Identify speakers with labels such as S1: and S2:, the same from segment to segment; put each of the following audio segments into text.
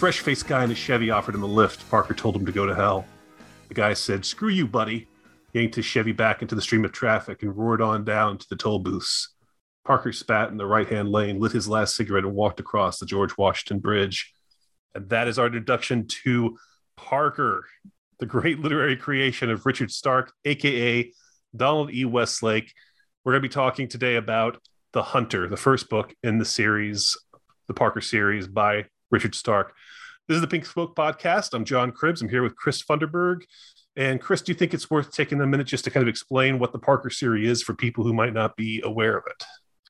S1: fresh faced guy in a Chevy offered him a lift. Parker told him to go to hell. The guy said, Screw you, buddy, yanked his Chevy back into the stream of traffic and roared on down to the toll booths. Parker spat in the right hand lane, lit his last cigarette, and walked across the George Washington Bridge. And that is our introduction to Parker, the great literary creation of Richard Stark, aka Donald E. Westlake. We're going to be talking today about The Hunter, the first book in the series, the Parker series by Richard Stark. This is the Pink Smoke Podcast. I'm John Cribbs. I'm here with Chris Funderburg. And Chris, do you think it's worth taking a minute just to kind of explain what the Parker series is for people who might not be aware of it?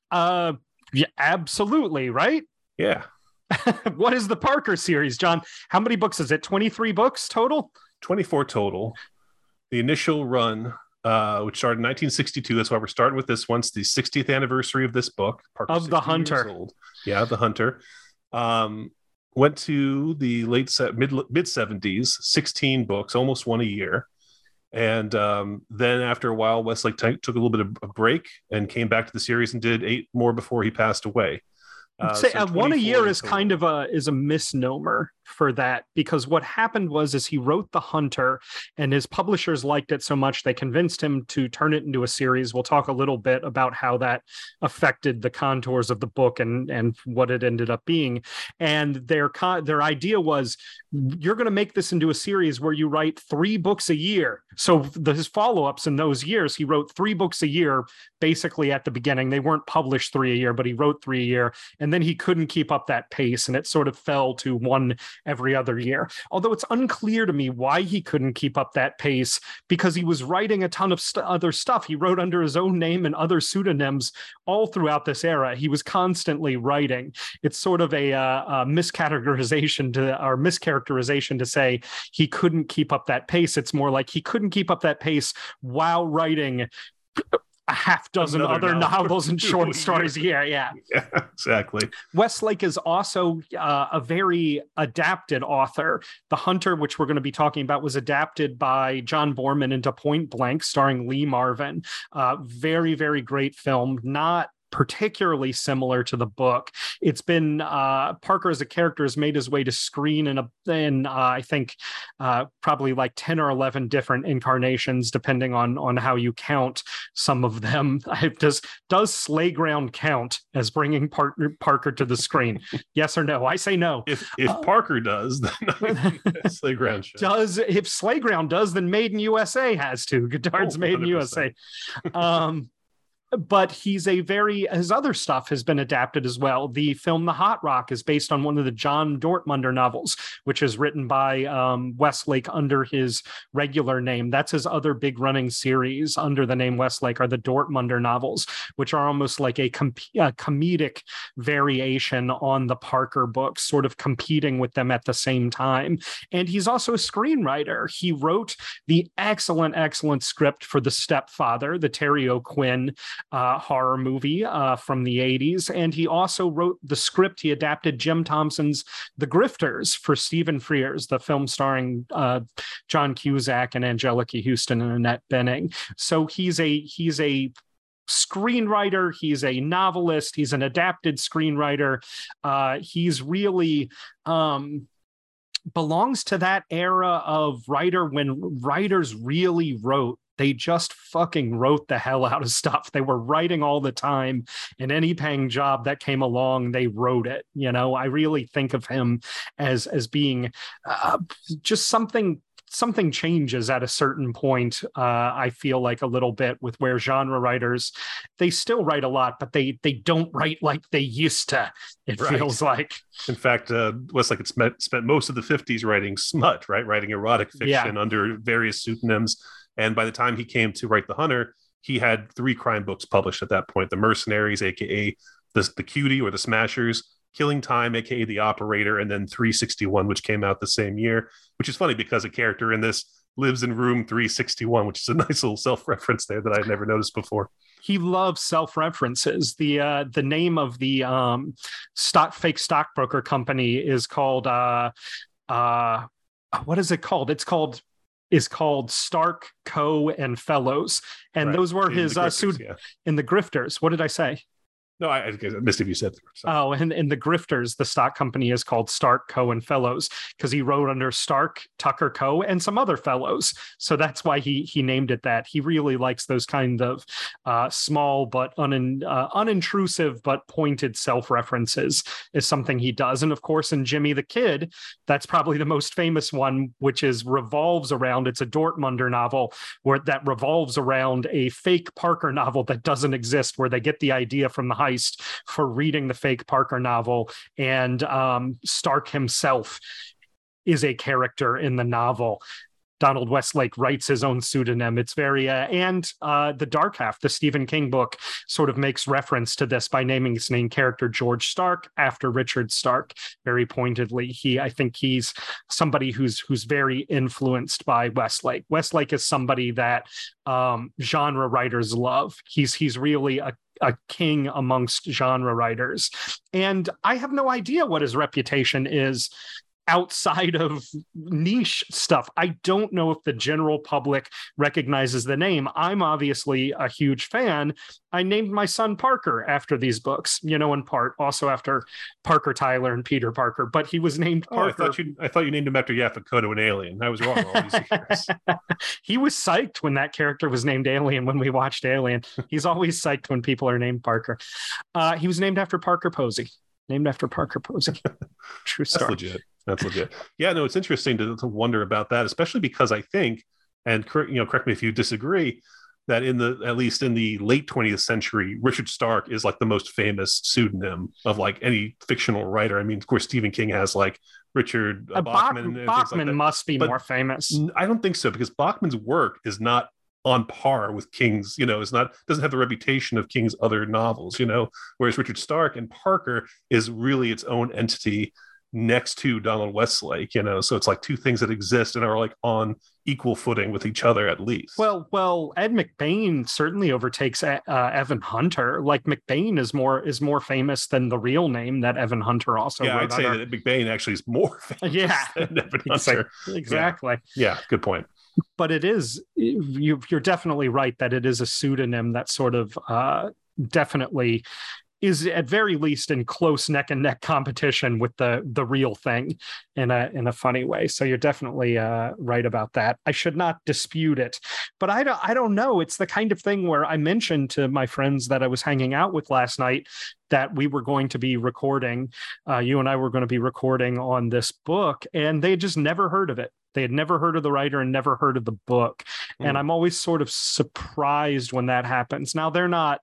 S2: Uh, yeah, absolutely, right?
S1: Yeah.
S2: what is the Parker series, John? How many books is it? 23 books total?
S1: 24 total. The initial run, uh, which started in 1962, that's why we're starting with this one. It's the 60th anniversary of this book.
S2: Parker's of the Hunter.
S1: Yeah, the Hunter. Um, went to the late se- mid mid 70s, 16 books, almost one a year. And um, then after a while, Westlake t- took a little bit of a break and came back to the series and did eight more before he passed away.
S2: Uh, say so uh, one a year is kind of a is a misnomer for that because what happened was is he wrote the hunter and his publishers liked it so much they convinced him to turn it into a series. We'll talk a little bit about how that affected the contours of the book and and what it ended up being. And their their idea was you're going to make this into a series where you write three books a year. So the, his follow-ups in those years he wrote three books a year basically at the beginning. They weren't published three a year but he wrote three a year and then he couldn't keep up that pace and it sort of fell to one every other year. Although it's unclear to me why he couldn't keep up that pace because he was writing a ton of st- other stuff. He wrote under his own name and other pseudonyms all throughout this era. He was constantly writing. It's sort of a, uh, a miscategorization to or mischaracterization to say he couldn't keep up that pace. It's more like he couldn't keep up that pace while writing a half dozen Another other novel. novels and short stories. Yeah, yeah,
S1: yeah, exactly.
S2: Westlake is also uh, a very adapted author. The Hunter, which we're going to be talking about, was adapted by John Boorman into Point Blank, starring Lee Marvin. Uh, very, very great film. Not particularly similar to the book. It's been uh, Parker as a character has made his way to screen in a in uh, I think uh, probably like ten or eleven different incarnations, depending on on how you count some of them. does does Slayground count as bringing partner Parker to the screen? yes or no? I say no.
S1: If if uh, Parker does, then Slayground should.
S2: does. If Slayground does, then Made in USA has to. Godard's oh, Made in USA. Um, but he's a very his other stuff has been adapted as well. The film The Hot Rock is based on one of the John Dortmunder novels, which is written by um, Westlake under his regular name. That's his other big running series under the name Westlake are the Dortmunder novels, which are almost like a, com- a comedic variation on the Parker books, sort of competing with them at the same time. And he's also a screenwriter. He wrote the excellent, excellent script for The Stepfather, the Terry O'Quinn uh, horror movie uh, from the 80s. And he also wrote the script. He adapted Jim Thompson's The Grifters for Stephen Frears, the film starring uh, John Cusack and Anjelica Huston and Annette Bening. So he's a he's a screenwriter he's a novelist he's an adapted screenwriter uh, he's really um, belongs to that era of writer when writers really wrote they just fucking wrote the hell out of stuff. They were writing all the time, and any paying job that came along, they wrote it. You know, I really think of him as as being uh, just something something changes at a certain point uh, i feel like a little bit with where genre writers they still write a lot but they they don't write like they used to it right. feels like
S1: in fact uh westlake had spent, spent most of the 50s writing smut right writing erotic fiction yeah. under various pseudonyms and by the time he came to write The Hunter, he had three crime books published at that point The Mercenaries, aka the, the Cutie or the Smashers, Killing Time, aka The Operator, and then 361, which came out the same year, which is funny because a character in this lives in room 361, which is a nice little self reference there that I'd never noticed before
S2: he loves self references. The uh, the name of the um, stock fake stockbroker company is called uh, uh, what is it called? It's called is called Stark, Coe, and Fellows, and right. those were in his uh, suit yeah. in the Grifters. What did I say?
S1: No, I, I missed if you said.
S2: Oh, and in the Grifters, the stock company is called Stark Coe and Fellows because he wrote under Stark Tucker Coe and some other fellows. So that's why he he named it that. He really likes those kind of uh, small but un, uh, unintrusive but pointed self references is something he does. And of course, in Jimmy the Kid, that's probably the most famous one, which is revolves around. It's a Dortmunder novel where that revolves around a fake Parker novel that doesn't exist, where they get the idea from the high for reading the fake Parker novel, and um, Stark himself is a character in the novel. Donald Westlake writes his own pseudonym. It's very, uh, and uh, the Dark Half, the Stephen King book, sort of makes reference to this by naming his main character George Stark after Richard Stark. Very pointedly, he, I think he's somebody who's who's very influenced by Westlake. Westlake is somebody that um, genre writers love. He's he's really a a king amongst genre writers. And I have no idea what his reputation is outside of niche stuff. I don't know if the general public recognizes the name. I'm obviously a huge fan. I named my son Parker after these books, you know, in part also after Parker Tyler and Peter Parker, but he was named Parker.
S1: Oh, I thought you I thought you named him after Yaphet Kotto, an alien. I was wrong all these years.
S2: he was psyched when that character was named Alien when we watched Alien. He's always psyched when people are named Parker. Uh, he was named after Parker Posey named after Parker Posey. True story.
S1: That's legit. That's legit. Yeah, no, it's interesting to, to wonder about that, especially because I think, and you know, correct me if you disagree, that in the at least in the late 20th century, Richard Stark is like the most famous pseudonym of like any fictional writer. I mean, of course, Stephen King has like Richard uh, Bachman.
S2: Bachman
S1: like
S2: must be but more famous.
S1: I don't think so because Bachman's work is not on par with King's, you know, is not doesn't have the reputation of King's other novels, you know, whereas Richard Stark and Parker is really its own entity next to Donald Westlake, you know. So it's like two things that exist and are like on equal footing with each other at least.
S2: Well, well, Ed McBain certainly overtakes uh, Evan Hunter. Like McBain is more is more famous than the real name that Evan Hunter also.
S1: Yeah, I'd say that McBain actually is more famous.
S2: Yeah,
S1: than Evan Hunter.
S2: exactly.
S1: Yeah. yeah, good point.
S2: But it is you. You're definitely right that it is a pseudonym that sort of uh, definitely is at very least in close neck and neck competition with the the real thing in a in a funny way. So you're definitely uh, right about that. I should not dispute it, but I don't I don't know. It's the kind of thing where I mentioned to my friends that I was hanging out with last night that we were going to be recording. Uh, you and I were going to be recording on this book, and they had just never heard of it. They had never heard of the writer and never heard of the book. Mm. And I'm always sort of surprised when that happens. Now, they're not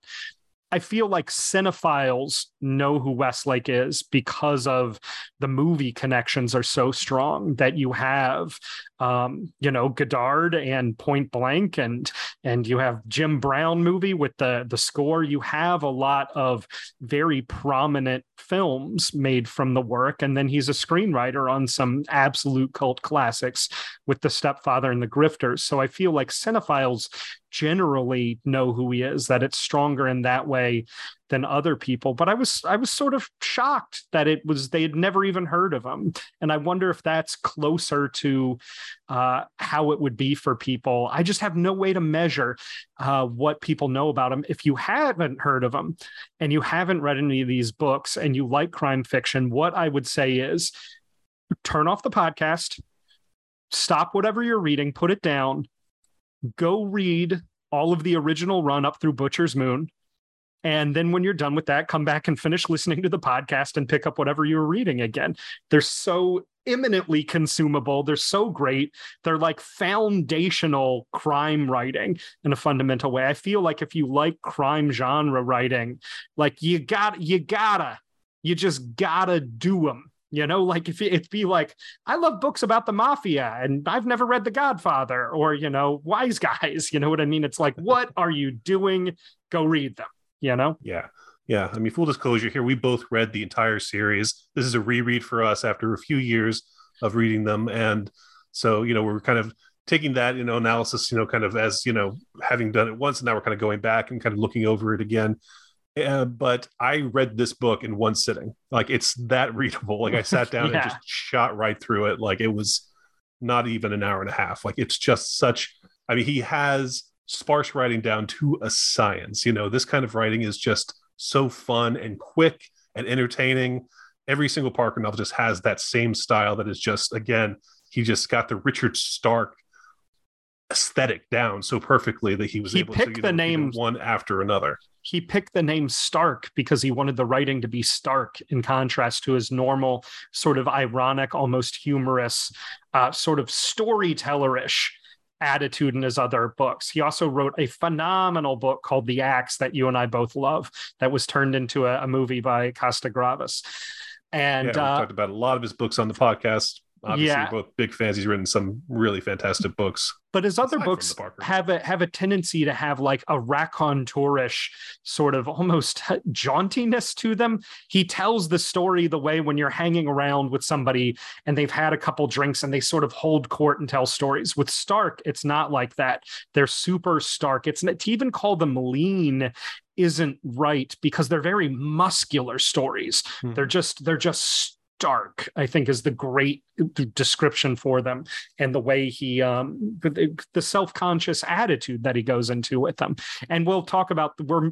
S2: I feel like cinephiles know who Westlake is because of the movie connections are so strong that you have, um, you know, Godard and Point Blank, and and you have Jim Brown movie with the the score. You have a lot of very prominent films made from the work, and then he's a screenwriter on some absolute cult classics with The Stepfather and The Grifters. So I feel like cinephiles generally know who he is that it's stronger in that way than other people. But i was i was sort of shocked that it was they had never even heard of him. And i wonder if that's closer to uh, how it would be for people. I just have no way to measure uh, what people know about him. If you haven't heard of him and you haven't read any of these books and you like crime fiction what i would say is turn off the podcast stop whatever you're reading put it down go read all of the original run up through Butcher's Moon. And then when you're done with that, come back and finish listening to the podcast and pick up whatever you were reading again. They're so eminently consumable. They're so great. They're like foundational crime writing in a fundamental way. I feel like if you like crime genre writing, like you got you gotta, you just gotta do them you know, like if it'd be like, I love books about the mafia and I've never read The Godfather or, you know, Wise Guys. You know what I mean? It's like, what are you doing? Go read them, you know?
S1: Yeah. Yeah. I mean, full disclosure here, we both read the entire series. This is a reread for us after a few years of reading them. And so, you know, we're kind of taking that, you know, analysis, you know, kind of as, you know, having done it once and now we're kind of going back and kind of looking over it again. Uh, but I read this book in one sitting. Like it's that readable. Like I sat down yeah. and just shot right through it. Like it was not even an hour and a half. Like it's just such. I mean, he has sparse writing down to a science. You know, this kind of writing is just so fun and quick and entertaining. Every single Parker novel just has that same style that is just again, he just got the Richard Stark aesthetic down so perfectly that he was
S2: He
S1: able
S2: picked
S1: to
S2: the name-
S1: one after another.
S2: He picked the name Stark because he wanted the writing to be stark in contrast to his normal, sort of ironic, almost humorous, uh, sort of storytellerish attitude in his other books. He also wrote a phenomenal book called The Axe that you and I both love, that was turned into a, a movie by Costa-Gavras. And
S1: yeah, we
S2: uh,
S1: talked about a lot of his books on the podcast. Obviously,
S2: Yeah.
S1: both big fans. He's written some really fantastic books.
S2: but his other books have a have a tendency to have like a raconteurish sort of almost jauntiness to them. He tells the story the way when you're hanging around with somebody and they've had a couple drinks and they sort of hold court and tell stories. With Stark, it's not like that. They're super stark. It's to even call them lean isn't right because they're very muscular stories.
S1: Hmm.
S2: They're just they're just stark i think is the great description for them and the way he um the, self-conscious attitude that he goes into with them. And we'll talk about we're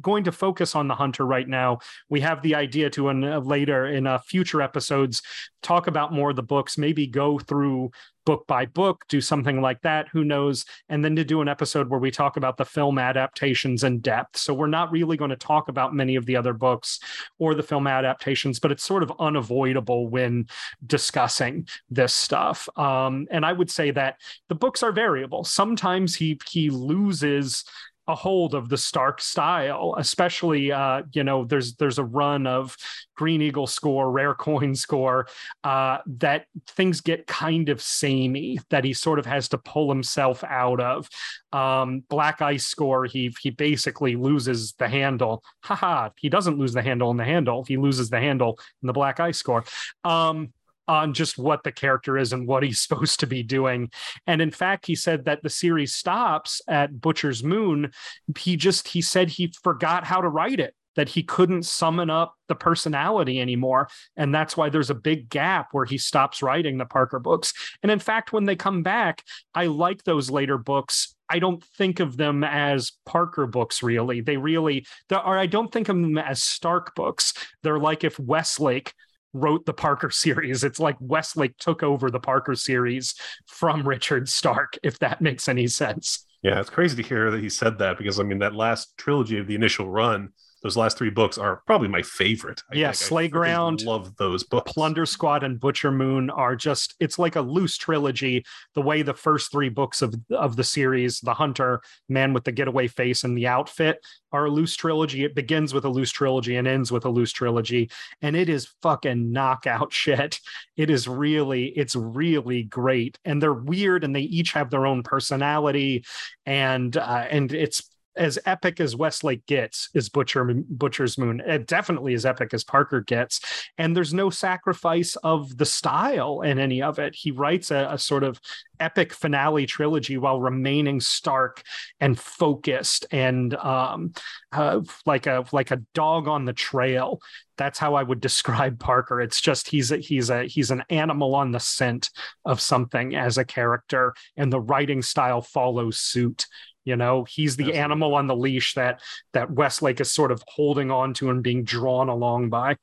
S2: going to focus on the hunter right now. We have the idea to in, uh, later in uh, future episodes talk about more of the books maybe go through book by book do something like that who knows? And then to do an episode where we talk about the film adaptations in depth. So we're not really going to talk about many of the other books or the film adaptations but it's sort of unavoidable when discussing this stuff. Um, and i would say that the books are variable. Sometimes he he loses a hold of the Stark style, especially uh, you know, there's there's a run of Green Eagle score, rare coin score, uh, that things get kind of samey, that he sort of has to pull himself out of. Um, Black Ice score, he he basically loses the handle. Haha, he doesn't lose the handle in the handle, he loses the handle in the Black Ice score. Um, on just what the character is and what he's supposed to be doing. And in fact, he said that the series stops at Butcher's Moon. He just he said he forgot how to write it, that he couldn't summon up the personality anymore. And that's why there's a big gap where he stops writing the Parker books. And in fact, when they come back, I like those later books. I don't think of them as Parker books, really. They really, or I don't think of them as Stark books. They're like if Westlake wrote the Parker series. It's like Westlake took over the Parker series from Richard Stark, if that makes any sense.
S1: Yeah, it's crazy to hear that he said that because I mean that last trilogy of the initial run, those last three books are probably my favorite. I
S2: Yeah,
S1: think. I
S2: Slay
S1: freaking
S2: Ground,
S1: love those books.
S2: Plunder Squad and Butcher Moon are just it's like a loose trilogy the way the first 3 books of of the series The Hunter, Man with the Getaway Face and The Outfit are a loose trilogy. It begins with a loose trilogy and ends with a loose trilogy and it is fucking knockout shit. It is really it's really great and they're weird and they each have their own personality and uh, and it's as epic as Westlake gets is Butcher Butcher's Moon. It definitely as epic as Parker gets, and there's no sacrifice of the style in any of it. He writes a, a sort of epic finale trilogy while remaining stark and focused and um, uh, like a like a dog on the trail. That's how I would describe Parker. It's just he's a, he's a he's an animal on the scent of something as a character, and the writing style follows suit you know he's the
S1: Absolutely.
S2: animal on the leash that that westlake is sort of holding on to and being drawn along by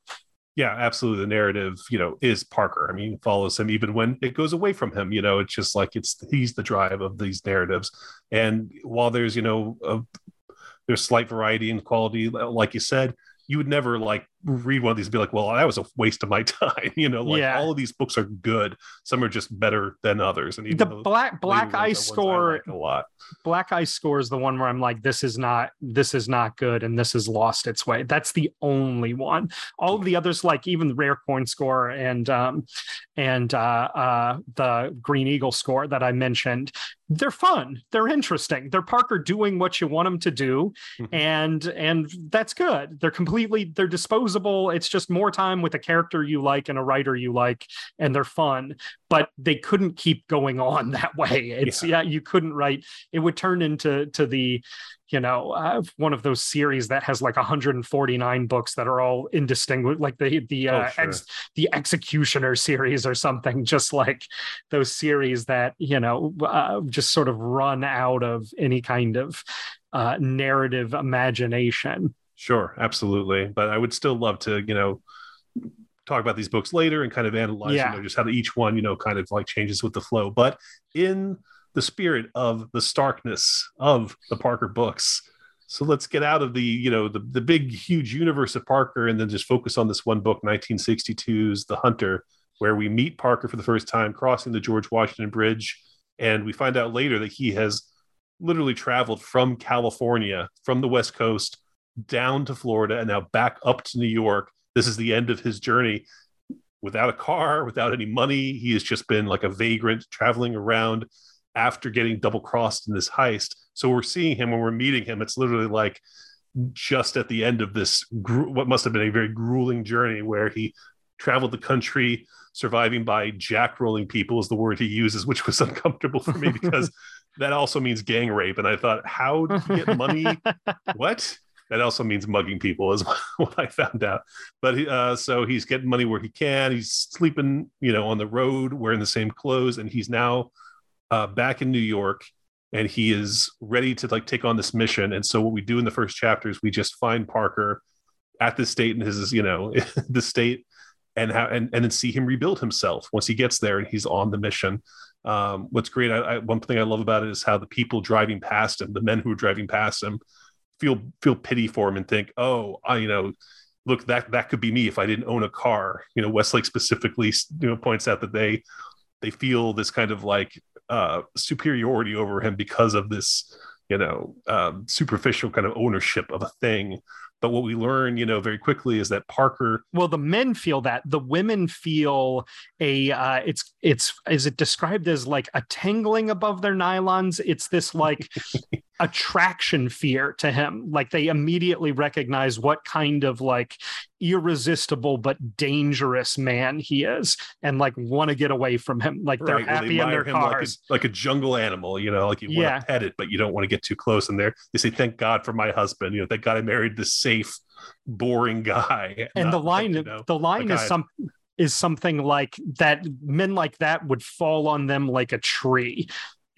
S1: yeah, absolutely. The narrative, you know, is Parker. I mean, follows him even when it goes away from him. You know, it's just like it's he's the drive of these narratives. And while there's, you know, a, there's slight variety in quality, like you said, you would never like read one of these and be like, well, that was a waste of my time. You know, like
S2: Yeah.
S1: all of these books are good. Some are just better than others. And even
S2: the black black
S1: later ones
S2: ice
S1: are ones I
S2: score
S1: like a lot.
S2: black ice score is the one where i'm like this is not this is not good and this has lost its way that's the only one all of the others like even the rare coin score and um and uh uh the green eagle score that i mentioned they're fun they're interesting they're parker doing what you want them to do
S1: Mhm.
S2: and and that's good they're completely they're disposable. It's just more time with a character you like and a writer you like and they're fun but they couldn't keep going on that way. It's yeah, you couldn't write. It would turn into to the you know uh, one of those series that has like 149 books that are all indistinguishable like the the
S1: Oh,
S2: uh,
S1: sure.
S2: ex, the executioner series or something just like those series that you know uh, just sort of run out of any kind of uh, narrative imagination
S1: Sure, absolutely. But I would still love to, you know, talk about these books later and kind of analyze, yeah. you know, just how each one, you know, kind of like changes with the flow. But in the spirit of the starkness of the Parker books, so let's get out of the, you know, the the big huge universe of Parker and then just focus on this one book, 1962's The Hunter, where we meet Parker for the first time crossing the George Washington Bridge, and we find out later that he has literally traveled from California, from the West Coast down to Florida and now back up to New York. This is the end of his journey without a car, without any money. He has just been like a vagrant traveling around after getting double crossed in this heist. So we're seeing him when we're meeting him. It's literally like just at the end of this, what must have been a very grueling journey where he traveled the country surviving by jack rolling people is the word he uses, which was uncomfortable for me because that also means gang rape. And I thought, how did he get money? what? That also means mugging people is what I found out. But uh, so he's getting money where he can. He's sleeping, you know, on the road, wearing the same clothes, and he's now uh, back in New York, and he is ready to like take on this mission. And so what we do in the first chapter is we just find Parker at the state and his, you know, the state, and how and and then see him rebuild himself once he gets there and he's on the mission. Um, what's great, I, I, one thing I love about it is how the people driving past him, the men who are driving past him, feel feel pity for him and think, oh, I you know, look that that could be me if I didn't own a car. You know, Westlake specifically you know points out that they they feel this kind of like uh, superiority over him because of this you know um, superficial kind of ownership of a thing but what we learn, you know, very quickly is that Parker.
S2: Well, the men feel that. The women feel a. Uh, it's it's is it described as like a tingling above their nylons? It's this like attraction fear to him. Like they immediately recognize what kind of like irresistible but dangerous man he is, and like want to get away from him. Like they're right. happy well, they in their cars,
S1: like a, like a, jungle animal. You know, like you want yeah. to pet it, but you don't want to get too close. And there, they say, "Thank God for my husband." You know, thank God I married this safe, boring guy.
S2: And the line, you know, the line is some is something like that. Men like that would fall on them like a tree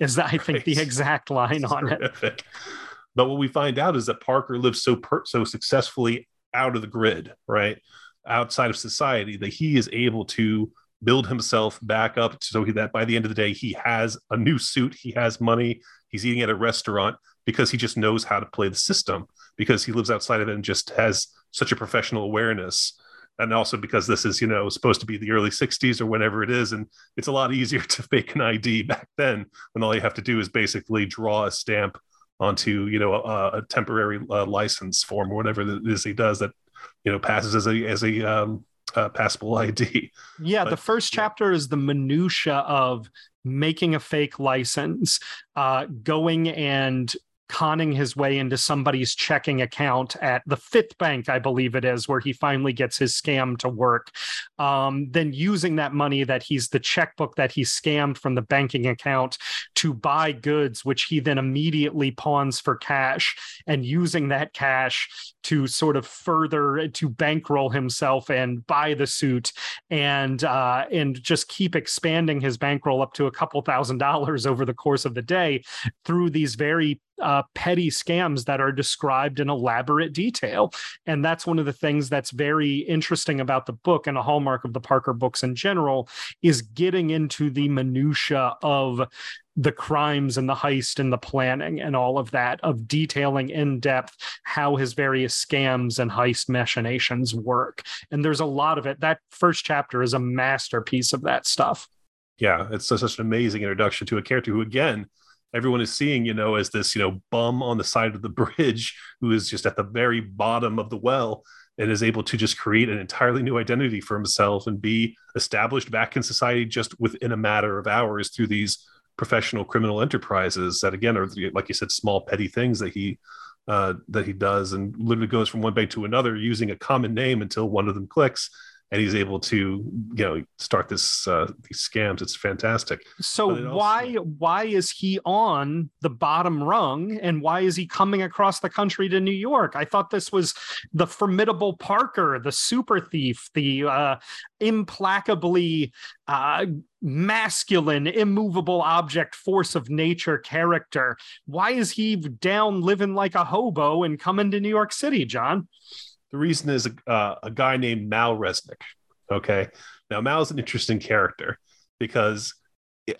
S2: is that I think the exact line on terrific. it.
S1: But what we find out is that Parker lives so per- so successfully out of the grid, right, outside of society, that he is able to build himself back up so that by the end of the day he has a new suit, he has money, he's eating at a restaurant because he just knows how to play the system because he lives outside of it and just has such a professional awareness and also because this is you know supposed to be the early 60s or whenever it is and it's a lot easier to fake an id back then when all you have to do is basically draw a stamp onto you know a, a temporary uh, license form or whatever it is he does that you know passes as a as a um, uh, passable id
S2: yeah but, the first chapter is the minutia of making a fake license uh, going and conning his way into somebody's checking account at the fifth bank, I believe it is, where he finally gets his scam to work. Um, then using that money that he's the checkbook that he scammed from the banking account to buy goods, which he then immediately pawns for cash, and using that cash to sort of further to bankroll himself and buy the suit and uh, and just keep expanding his bankroll up to a couple thousand dollars over the course of the day through these very uh, petty scams that are described in elaborate detail. And that's one of the things that's very interesting about the book and a hallmark of the Parker books in general is getting into the minutia of the crimes and the heist and the planning and all of that of detailing in depth how his various scams and heist machinations work. And there's a lot of it. That first chapter is a masterpiece of that stuff.
S1: Yeah it's such an amazing introduction to a character who again everyone is seeing, you know, as this, you know, bum on the side of the bridge who is just at the very bottom of the well and is able to just create an entirely new identity for himself and be established back in society just within a matter of hours through these professional criminal enterprises that again are like you said small petty things that he uh, that he does and literally goes from one bank to another using a common name until one of them clicks and he's able to you know start this uh, these scams. It's fantastic.
S2: So it why also... why is he on the bottom rung, and why is he coming across the country to New York? I thought this was the formidable Parker, the super thief, the uh, implacably uh, masculine, immovable object, force of nature character. Why is he down living like a hobo and coming to New York City, John?
S1: The reason is a, uh, a guy named Mal Resnick. Okay. Now, Mal is an interesting character because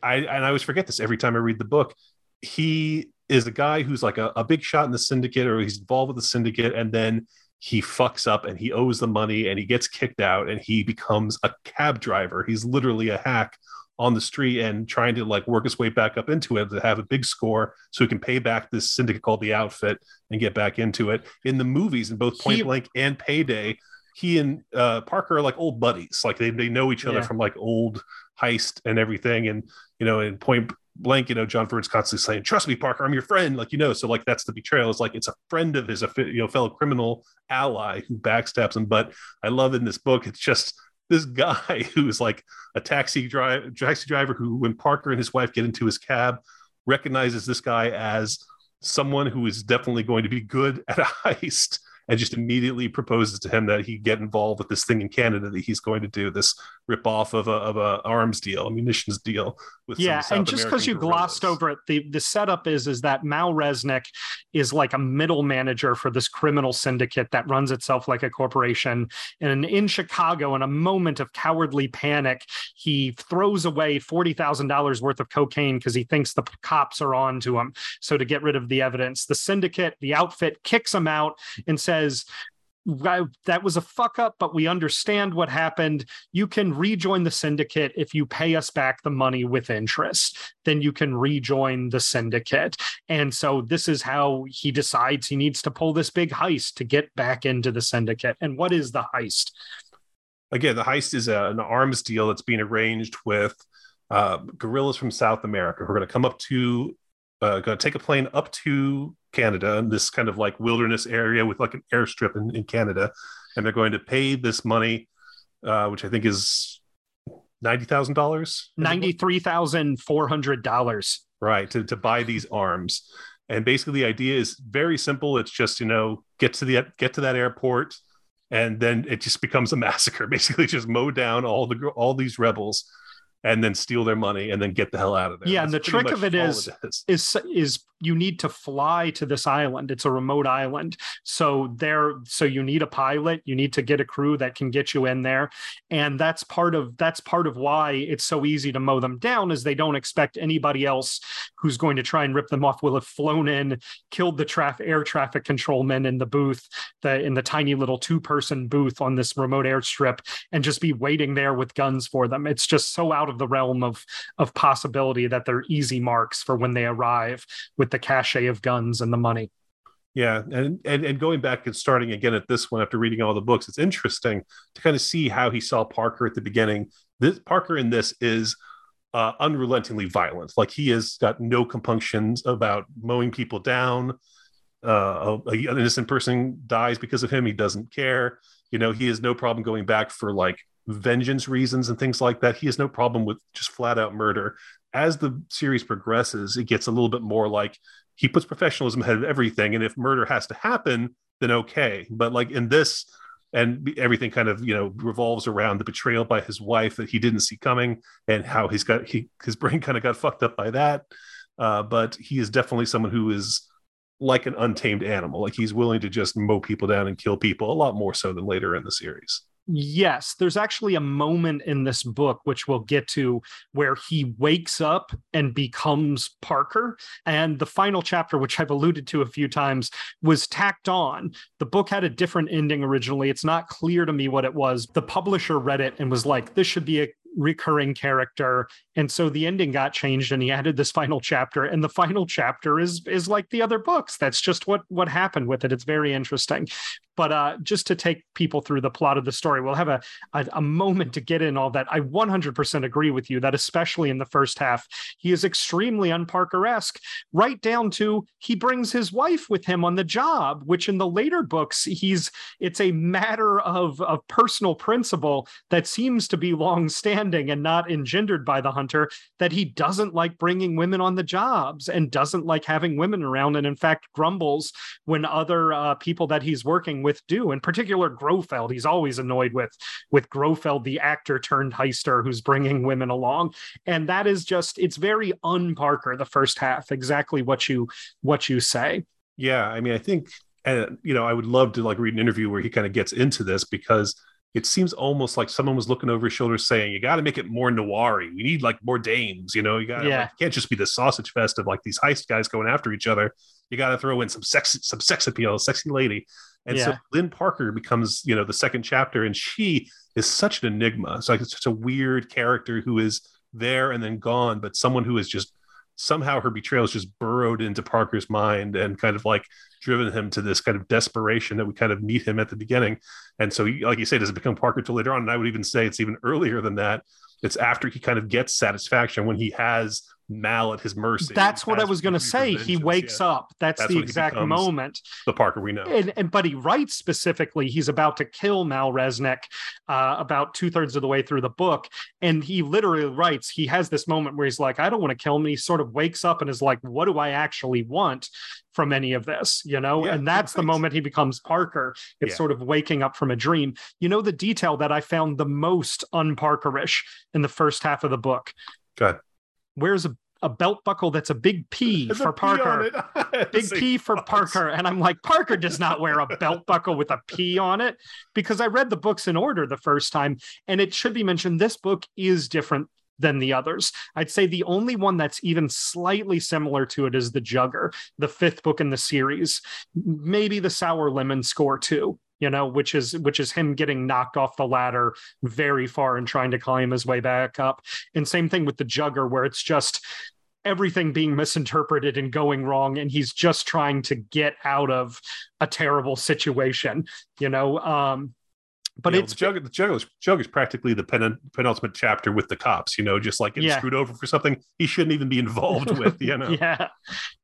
S1: I, and I always forget this every time I read the book. He is a guy who's like a, a big shot in the syndicate or he's involved with the syndicate and then he fucks up and he owes the money and he gets kicked out and he becomes a cab driver. He's literally a hack on the street and trying to like work his way back up into it to have a big score so he can pay back this syndicate called the outfit and get back into it. In the movies in both point he, blank and payday he and uh, parker are like old buddies. Like they, they know each other yeah. from like old heist and everything. And you know in point blank you know john ford's constantly saying trust me parker i'm your friend like you know so like that's the betrayal. It's like it's a friend of his you know fellow criminal ally who backstabs him. But i love in this book it's just this guy who's like a taxi driver, taxi driver who, when Parker and his wife get into his cab, recognizes this guy as someone who is definitely going to be good at a heist and just immediately proposes to him that he get involved with this thing in Canada that he's going to do this rip off of a, of a arms deal, a munitions deal with
S2: yeah. and just because you glossed over it, the the setup is is that Mal Resnick is like a middle manager for this criminal syndicate that runs itself like a corporation. And in Chicago, in a moment of cowardly panic, he throws away forty thousand dollars worth of cocaine because he thinks the cops are on to him. So to get rid of the evidence, the syndicate, the outfit kicks him out and says says that was a fuck up, but we understand what happened. You can rejoin the syndicate if you pay us back the money with interest. Then you can rejoin the syndicate. And so this is how he decides he needs to pull this big heist to get back into the syndicate. And what is the heist?
S1: Again, the heist is a, an arms deal that's being arranged with uh, guerrillas from South America who are going to come up to, uh, going to take a plane up to Canada, in this kind of like wilderness area with like an airstrip in, in Canada, and they're going to pay this money, uh, which I think is ninety thousand dollars,
S2: ninety three thousand four hundred dollars,
S1: right, to to buy these arms. And basically, the idea is very simple. It's just you know get to the get to that airport, and then it just becomes a massacre. Basically, just mow down all the all these rebels and then steal their money and then get the hell out of there.
S2: Yeah, That's and the trick of it is, it is is is you need to fly to this island. It's a remote island. So there so you need a pilot, you need to get a crew that can get you in there. And that's part of that's part of why it's so easy to mow them down is they don't expect anybody else who's going to try and rip them off will have flown in, killed the traffic air traffic controlman in the booth, the in the tiny little two-person booth on this remote airstrip and just be waiting there with guns for them. It's just so out of the realm of of possibility that they're easy marks for when they arrive with the cachet of guns and the money.
S1: Yeah, and, and and going back and starting again at this one after reading all the books, it's interesting to kind of see how he saw Parker at the beginning. This Parker in this is uh, unrelentingly violent. Like he has got no compunctions about mowing people down. Uh, a, an innocent person dies because of him. He doesn't care. You know, he has no problem going back for like vengeance reasons and things like that. He has no problem with just flat out murder. As the series progresses, it gets a little bit more like he puts professionalism ahead of everything. And if murder has to happen, then okay. But like in this, and everything kind of you know revolves around the betrayal by his wife that he didn't see coming and how he's got he his brain kind of got fucked up by that uh, but he is definitely someone who is like an untamed animal like he's willing to just mow people down and kill people a lot more so than later in the series
S2: Yes, there's actually a moment in this book, which we'll get to, where he wakes up and becomes Parker. And the final chapter, which I've alluded to a few times, was tacked on. The book had a different ending originally. It's not clear to me what it was. The publisher read it and was like, this should be a recurring character and so the ending got changed and he added this final chapter and the final chapter is is like the other books that's just what what happened with it it's very interesting but uh, just to take people through the plot of the story, we'll have a, a, a moment to get in all that. I 100% agree with you that, especially in the first half, he is extremely unparker esque, right down to he brings his wife with him on the job, which in the later books, he's it's a matter of, of personal principle that seems to be long standing and not engendered by the hunter that he doesn't like bringing women on the jobs and doesn't like having women around. And in fact, grumbles when other uh, people that he's working with do. In particular, Grofield, he's always annoyed with with Grofield, the actor turned heister who's bringing women along, and that is just it's very unparker the first half. Exactly what you what you say.
S1: Yeah, I mean, I think and you know, I would love to like read an interview where he kind of gets into this because it seems almost like someone was looking over his shoulder saying, "You got to make it more noir. We need like more dames. You know, you got yeah. like, can't just be the sausage fest of like these heist guys going after each other. You got to throw in some sex, some sex appeal, sexy lady." And yeah. so Lynn Parker becomes, you know, the second chapter, and she is such an enigma. So like it's such a weird character who is there and then gone, but someone who is just somehow her betrayal is just burrowed into Parker's mind and kind of like driven him to this kind of desperation that we kind of meet him at the beginning. And so, like you say, does it become Parker till later on? And I would even say it's even earlier than that. It's after he kind of gets satisfaction when he has Mal at his mercy.
S2: That's what I was going to say. He wakes yeah. up. That's, That's the exact moment.
S1: The Parker we know.
S2: And, and but he writes specifically he's about to kill Mal Resnick uh, about two thirds of the way through the book, and he literally writes. He has this moment where he's like, "I don't want to kill him." And he sort of wakes up and is like, "What do I actually want?" from any of this, you know? Yeah, and that's the moment he becomes Parker. It's yeah. sort of waking up from a dream. You know, the detail that I found the most unparkerish in the first half of the book.
S1: Good
S2: wears a, a belt buckle that's a big P There's for Parker. big P for Parker. And I'm like, Parker does not wear a belt buckle with a P on it because I read the books in order the first time. And it should be mentioned this book is different than the others. I'd say the only one that's even slightly similar to it is the Jugger, the fifth book in the series. Maybe the Sour Lemon score too you know, which is which is him getting knocked off the ladder very far and trying to climb his way back up. And same thing with the Jugger, where it's just everything being misinterpreted and going wrong and he's just trying to get out of a terrible situation you know um but you it's
S1: know, the the jug is, jug is practically the pen, penultimate chapter with the cops. You know, just like getting yeah. screwed over for something he shouldn't even be involved with. You know,
S2: yeah,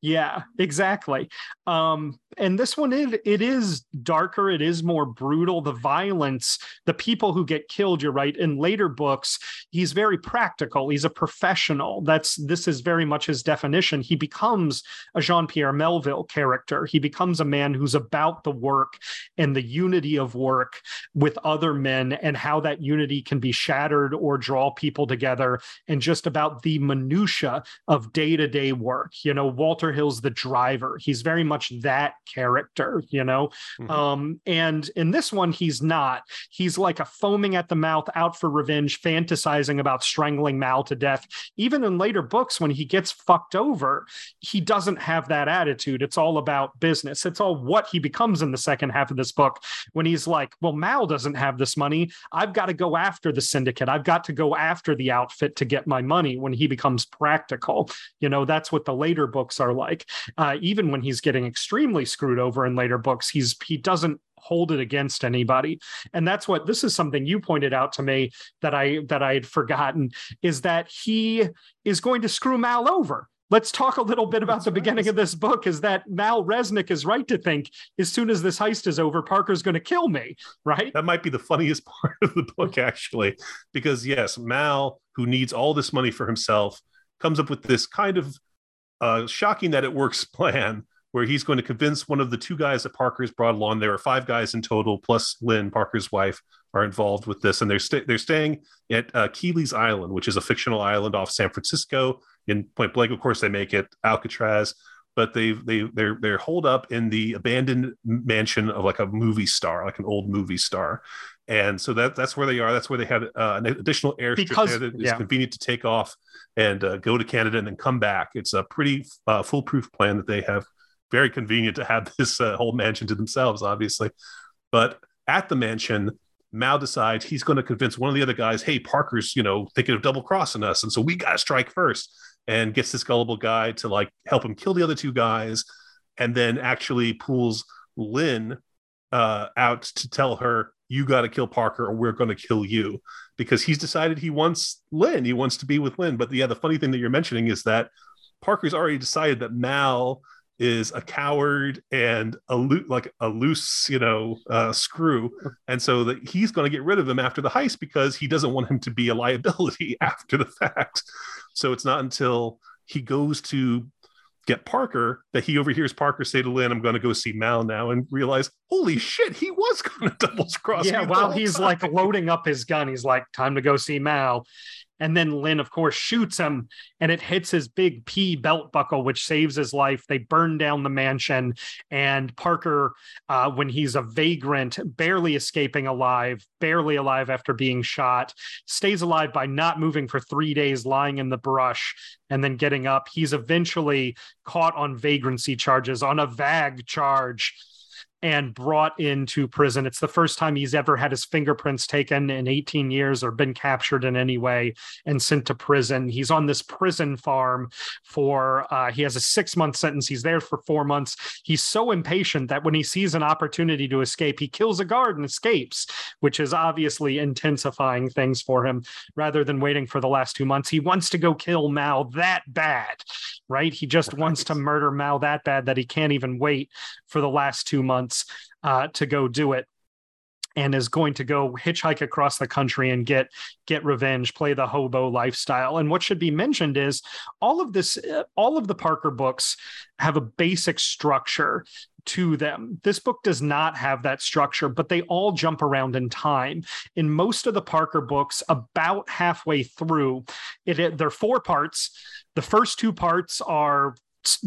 S2: yeah, exactly. Um, and this one it, it is darker. It is more brutal. The violence, the people who get killed. You're right. In later books, he's very practical. He's a professional. That's this is very much his definition. He becomes a Jean Pierre Melville character. He becomes a man who's about the work and the unity of work with other men and how that unity can be shattered or draw people together and just about the minutia of day-to-day work. You know walter hill's the driver. He's very much that character you know? Mm-hmm. um and in this one he's not. He's like a foaming at the mouth out for revenge fantasizing about strangling mal to death. Even in later books when he gets fucked over he doesn't have that attitude. It's all about business. It's all what he becomes in the second half of this book when he's like well mal doesn't have this money. I've got to go after the syndicate. I've got to go after the outfit to get my money when he becomes practical. You know, that's what the later books are like. Uh, even when he's getting extremely screwed over in later books, he's he doesn't hold it against anybody and that's what this is something you pointed out to me that i that i had forgotten is that he is going to screw mal over let's talk a little bit about That's the beginning of this book is that Mal Resnick is right to think as soon as this heist is over, Parker's going to kill me, right?
S1: That might be the funniest part of the book, actually, because yes, Mal, who needs all this money for himself, comes up with this kind of uh, shocking that it works plan where he's going to convince one of the two guys that Parker's brought along. There are five guys in total, plus Lynn, Parker's wife, are involved with this, and they're they they're staying at uh, Keeley's Island, which is a fictional island off San Francisco. In Point Blank, of course, they make it Alcatraz, but they they they're they're holed up in the abandoned mansion of like a movie star, like an old movie star. And so that that's where they are. That's where they have uh, an additional airstrip because, there that is yeah. convenient to take off and uh, go to Canada and then come back. It's a pretty uh, foolproof plan that they have. Very convenient to have this uh, whole mansion to themselves, obviously. But at the mansion, Mal decides he's going to convince one of the other guys, hey, Parker's, you know, thinking of double crossing us. And so we got to strike first and gets this gullible guy to like help him kill the other two guys. And then actually pulls Lynn uh, out to tell her, "You got to kill Parker, or we're going to kill you," because he's decided he wants Lynn. He wants to be with Lynn. But yeah, the funny thing that you're mentioning is that Parker's already decided that Mal is a coward and a lo- like a loose, you know, uh, screw, and so that he's going to get rid of him after the heist because he doesn't want him to be a liability after the fact. So it's not until he goes to get Parker that he overhears Parker say to Lynn, "I'm going to go see Mal now," and realize, holy shit, he was going to double cross.
S2: Yeah, while he's time. like loading up his gun, he's like, "Time to go see Mal," And then Lynn, of course, shoots him and it hits his big P belt buckle, which saves his life. They burn down the mansion. And Parker, uh, when he's a vagrant, barely escaping alive, barely alive after being shot, stays alive by not moving for three days, lying in the brush, and then getting up. He's eventually caught on vagrancy charges, on a VAG charge and brought into prison. It's the first time he's ever had his fingerprints taken in 18 years or been captured in any way and sent to prison. He's on this prison farm for, uh, he has a six month sentence. He's there for four months. He's so impatient that when he sees an opportunity to escape, he kills a guard and escapes, which is obviously intensifying things for him rather than waiting for the last two months. He wants to go kill Mal that bad, right? He just wants to murder Mal that bad that he can't even wait for the last two months months uh, to go do it and is going to go hitchhike across the country and get get revenge play the hobo lifestyle and what should be mentioned is all of this uh, all of the parker books have a basic structure to them. This book does not have that structure, but they all jump around in time. In most of the Parker books, about halfway through, it, it they're four parts. The first two parts are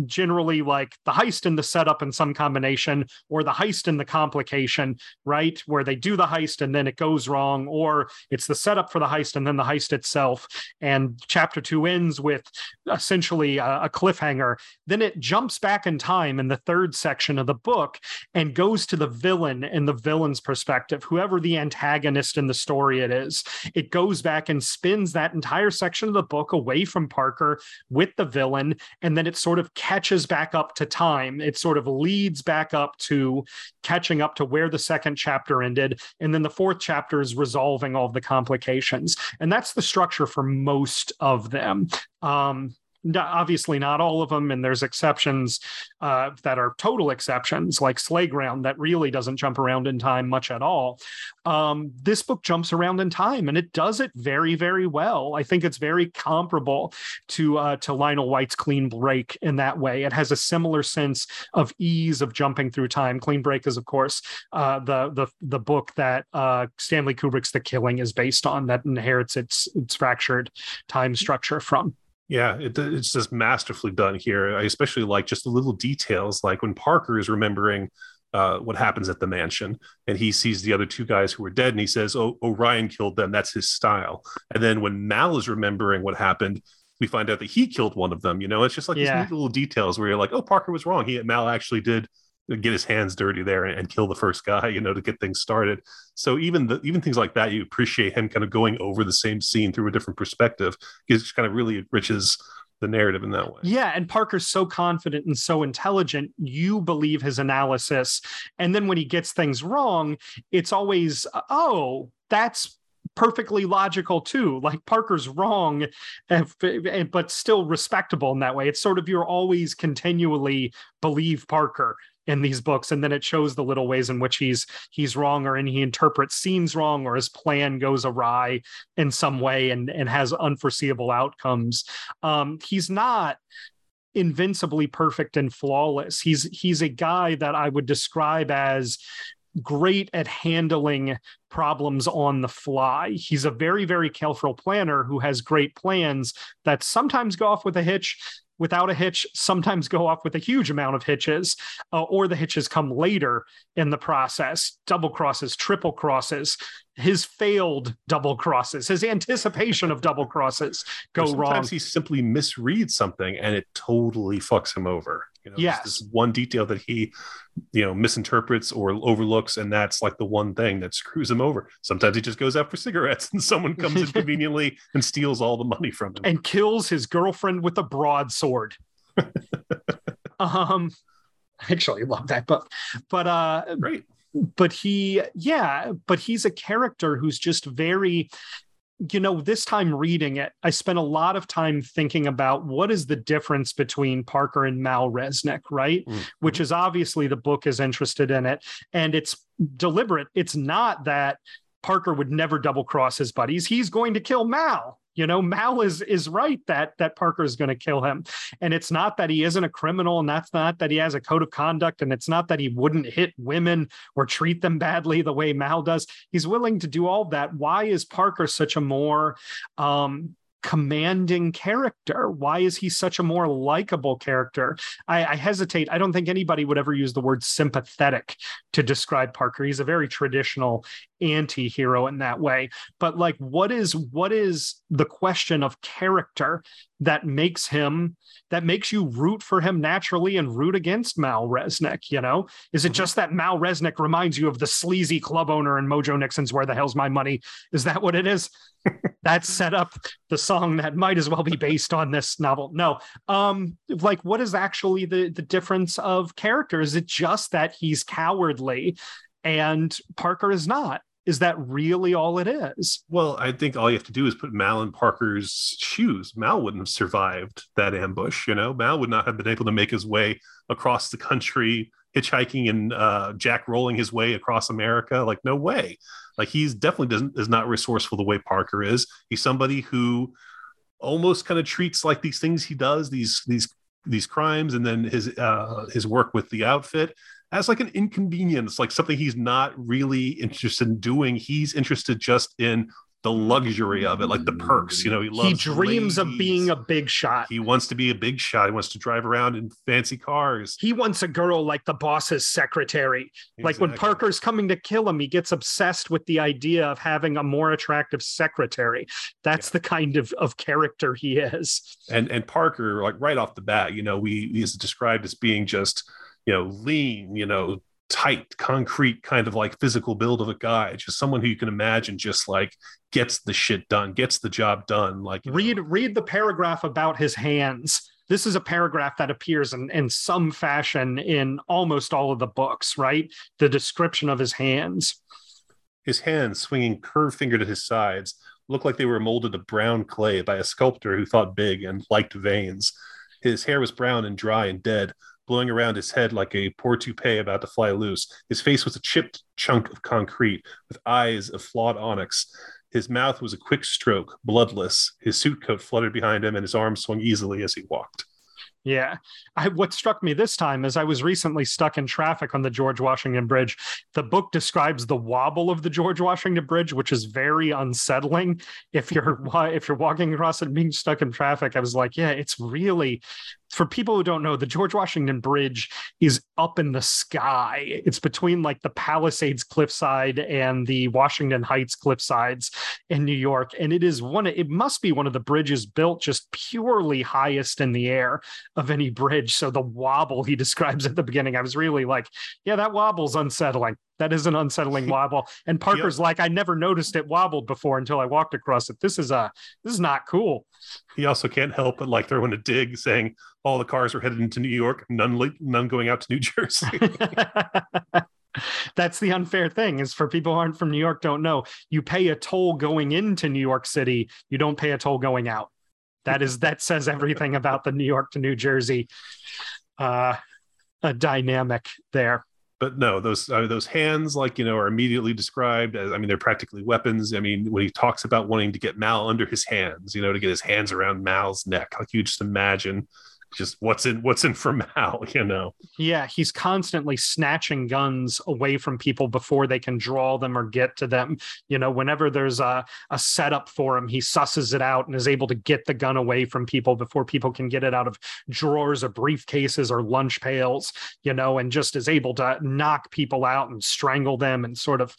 S2: generally like the heist and the setup in some combination, or the heist and the complication, right? Where they do the heist and then it goes wrong, or it's the setup for the heist and then the heist itself. And chapter two ends with essentially a, a cliffhanger. Then it jumps back in time in the third section of the book and goes to the villain and the villain's perspective, whoever the antagonist in the story it is. It goes back and spins that entire section of the book away from Parker with the villain, and then it sort of catches back up to time. It sort of leads back up to catching up to where the second chapter ended. And then the fourth chapter is resolving all of the complications. And that's the structure for most of them. Um, obviously not all of them and there's exceptions uh, that are total exceptions like slayground that really doesn't jump around in time much at all. Um, this book jumps around in time and it does it very very well. I think it's very comparable to uh, to lionel white's clean break in that way. It has a similar sense of ease of jumping through time. Clean break is of course uh, the the the book that uh, stanley kubrick's the killing is based on that inherits its its fractured time structure from
S1: yeah, it, it's just masterfully done here. I especially like just the little details, like when Parker is remembering uh, what happens at the mansion, and he sees the other two guys who are dead, and he says, "Oh, Orion killed them. That's his style." And then when Mal is remembering what happened, we find out that he killed one of them. You know, it's just like yeah. these little details where you're like, "Oh, Parker was wrong. He Mal actually did get his hands dirty there and, kill the first guy, you know, to get things started. So even the even things like that, you appreciate him kind of going over the same scene through a different perspective. It kind of really enriches the narrative in that way.
S2: Yeah, and Parker's so confident and so intelligent, you believe his analysis. And then when he gets things wrong, it's always, oh, that's perfectly logical too. Like Parker's wrong, eh, eh, but still respectable in that way. It's sort of you're always continually believe Parker in these books and then it shows the little ways in which he's he's wrong or and he interprets scenes wrong or his plan goes awry in some way and and has unforeseeable outcomes um he's not invincibly perfect and flawless he's he's a guy that i would describe as great at handling problems on the fly. He's a very, very careful planner who has great plans that sometimes go off with a hitch, without a hitch sometimes go off with a huge amount of hitches, uh, or the hitches come later in the process double crosses, triple crosses. His failed double crosses, his anticipation of double crosses go
S1: sometimes
S2: wrong.
S1: Sometimes he simply misreads something and it totally fucks him over. You know,
S2: yes.
S1: this one detail that he, you know, misinterprets or overlooks, and that's like the one thing that screws him over. Sometimes he just goes out for cigarettes, and someone comes in conveniently and steals all the money from him
S2: and kills his girlfriend with a broadsword. um, I actually love that book, but uh,
S1: great.
S2: but he yeah but he's a character who's just very you know, this time reading it, I spent a lot of time thinking about what is the difference between Parker and Mal Resnick, right? Mm-hmm. Which is obviously the book is interested in it. And it's deliberate. It's not that Parker would never double cross his buddies. He's going to kill Mal. You know, Mal is is right that that Parker is going to kill him, and it's not that he isn't a criminal, and that's not that he has a code of conduct, and it's not that he wouldn't hit women or treat them badly the way Mal does. He's willing to do all that. Why is Parker such a more um, commanding character? Why is he such a more likable character? I, I, hesitate. I don't think anybody would ever use the word sympathetic to describe Parker. He's a very traditional anti-hero in that way. But like what is what is the question of character that makes him that makes you root for him naturally and root against Mal Resnick, you know? Is it mm-hmm. just that Mal Resnick reminds you of the sleazy club owner in Mojo Nixon's Where the Hell's My Money? Is that what it is? that set up the song that might as well be based on this novel. No. Um, like what is actually the the difference of character? Is it just that he's cowardly and Parker is not? Is that really all it is?
S1: Well, I think all you have to do is put Mal in Parker's shoes. Mal wouldn't have survived that ambush. You know, Mal would not have been able to make his way across the country, hitchhiking and uh, Jack rolling his way across America. Like, no way. Like, he's definitely doesn't is not resourceful the way Parker is. He's somebody who almost kind of treats like these things he does these these these crimes and then his uh his work with the outfit as like an inconvenience, like something he's not really interested in doing. He's interested just in the luxury of it, like the perks. You know, he loves.
S2: He dreams ladies. of being a big shot.
S1: He wants to be a big shot. He wants to drive around in fancy cars.
S2: He wants a girl like the boss's secretary. Exactly. Like when Parker's coming to kill him, he gets obsessed with the idea of having a more attractive secretary. That's yeah. the kind of of character he is.
S1: And and Parker, like right off the bat, you know, we he's described as being just you know, lean, you know, tight, concrete kind of like physical build of a guy, just someone who you can imagine just like gets the shit done, gets the job done. Like
S2: read know. read the paragraph about his hands. This is a paragraph that appears in, in some fashion in almost all of the books, right? The description of his hands.
S1: His hands swinging curved fingered at his sides looked like they were molded of brown clay by a sculptor who thought big and liked veins. His hair was brown and dry and dead, blowing around his head like a poor toupee about to fly loose. His face was a chipped chunk of concrete with eyes of flawed onyx. His mouth was a quick stroke, bloodless. His suit coat fluttered behind him, and his arms swung easily as he walked.
S2: Yeah. I, what struck me this time is I was recently stuck in traffic on the George Washington Bridge. The book describes the wobble of the George Washington Bridge, which is very unsettling. If you're if you're walking across it being stuck in traffic, I was like, yeah, it's really for people who don't know, the George Washington Bridge is up in the sky. It's between like the Palisades cliffside and the Washington Heights cliffsides in New York. And it is one, it must be one of the bridges built just purely highest in the air of any bridge. So the wobble he describes at the beginning, I was really like, yeah, that wobble's unsettling. That is an unsettling wobble. And Parker's yep. like, I never noticed it wobbled before until I walked across it. This is a uh, this is not cool.
S1: He also can't help but like throwing a dig saying all the cars are headed into New York, none none going out to New Jersey.
S2: That's the unfair thing is for people who aren't from New York don't know. You pay a toll going into New York City, you don't pay a toll going out. That is that says everything about the New York to New Jersey uh a dynamic there
S1: but no, those uh, those hands, like you know, are immediately described as. I mean, they're practically weapons. I mean, when he talks about wanting to get Mal under his hands, you know, to get his hands around Mal's neck, like you just imagine just what's in what's in for Mal, you know.
S2: Yeah, he's constantly snatching guns away from people before they can draw them or get to them. You know, whenever there's a, a setup for him, he susses it out and is able to get the gun away from people before people can get it out of drawers or briefcases or lunch pails, you know, and just is able to knock people out and strangle them and sort of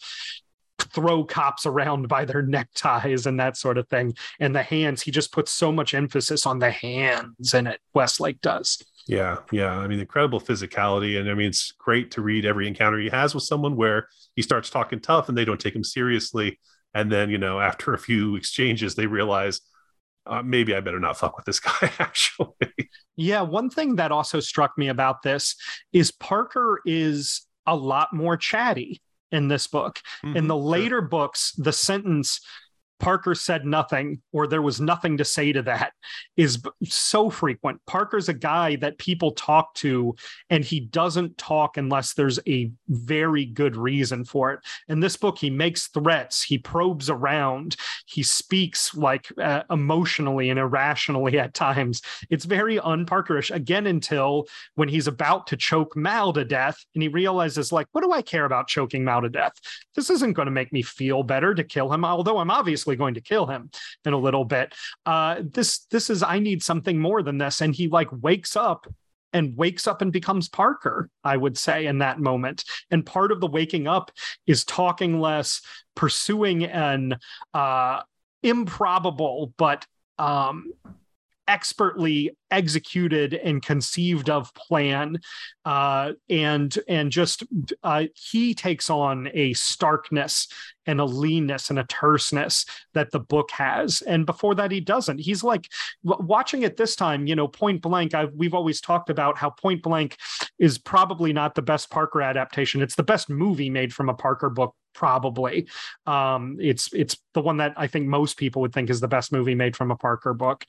S2: throw cops around by their neckties and that sort of thing. And the hands, he just puts so much emphasis on the hands in it, Westlake does.
S1: Yeah, yeah. I mean, incredible physicality. And I mean, it's great to read every encounter he has with someone where he starts talking tough and they don't take him seriously. And then, you know, after a few exchanges, they realize uh, maybe I better not fuck with this guy, actually.
S2: Yeah. One thing that also struck me about this is Parker is a lot more chatty in this book. Mm-hmm, in the later sure. books, the sentence Parker said nothing or there was nothing to say to that is so frequent. Parker's a guy that people talk to and he doesn't talk unless there's a very good reason for it. In this book, he makes threats, he probes around, he speaks like uh, emotionally and irrationally at times. It's very unparkerish again until when he's about to choke Mal to death and he realizes, like, what do I care about choking Mal to death? This isn't going to make me feel better to kill him, although I'm obviously going to kill him in a little bit. Uh, this this is I need something more than this, and he like wakes up and wakes up and becomes Parker, I would say, in that moment. And part of the waking up is talking less, pursuing an uh, improbable but um, expertly executed and conceived of plan uh, and and just uh, he takes on a starkness and a leanness and a terseness that the book has. And before that he doesn't. He's like watching it this time you know point blank I've, we've always talked about how point blank is probably not the best parker adaptation. It's the best movie made from a parker book probably um, it's it's the one that i think most people would think is the best movie made from a parker book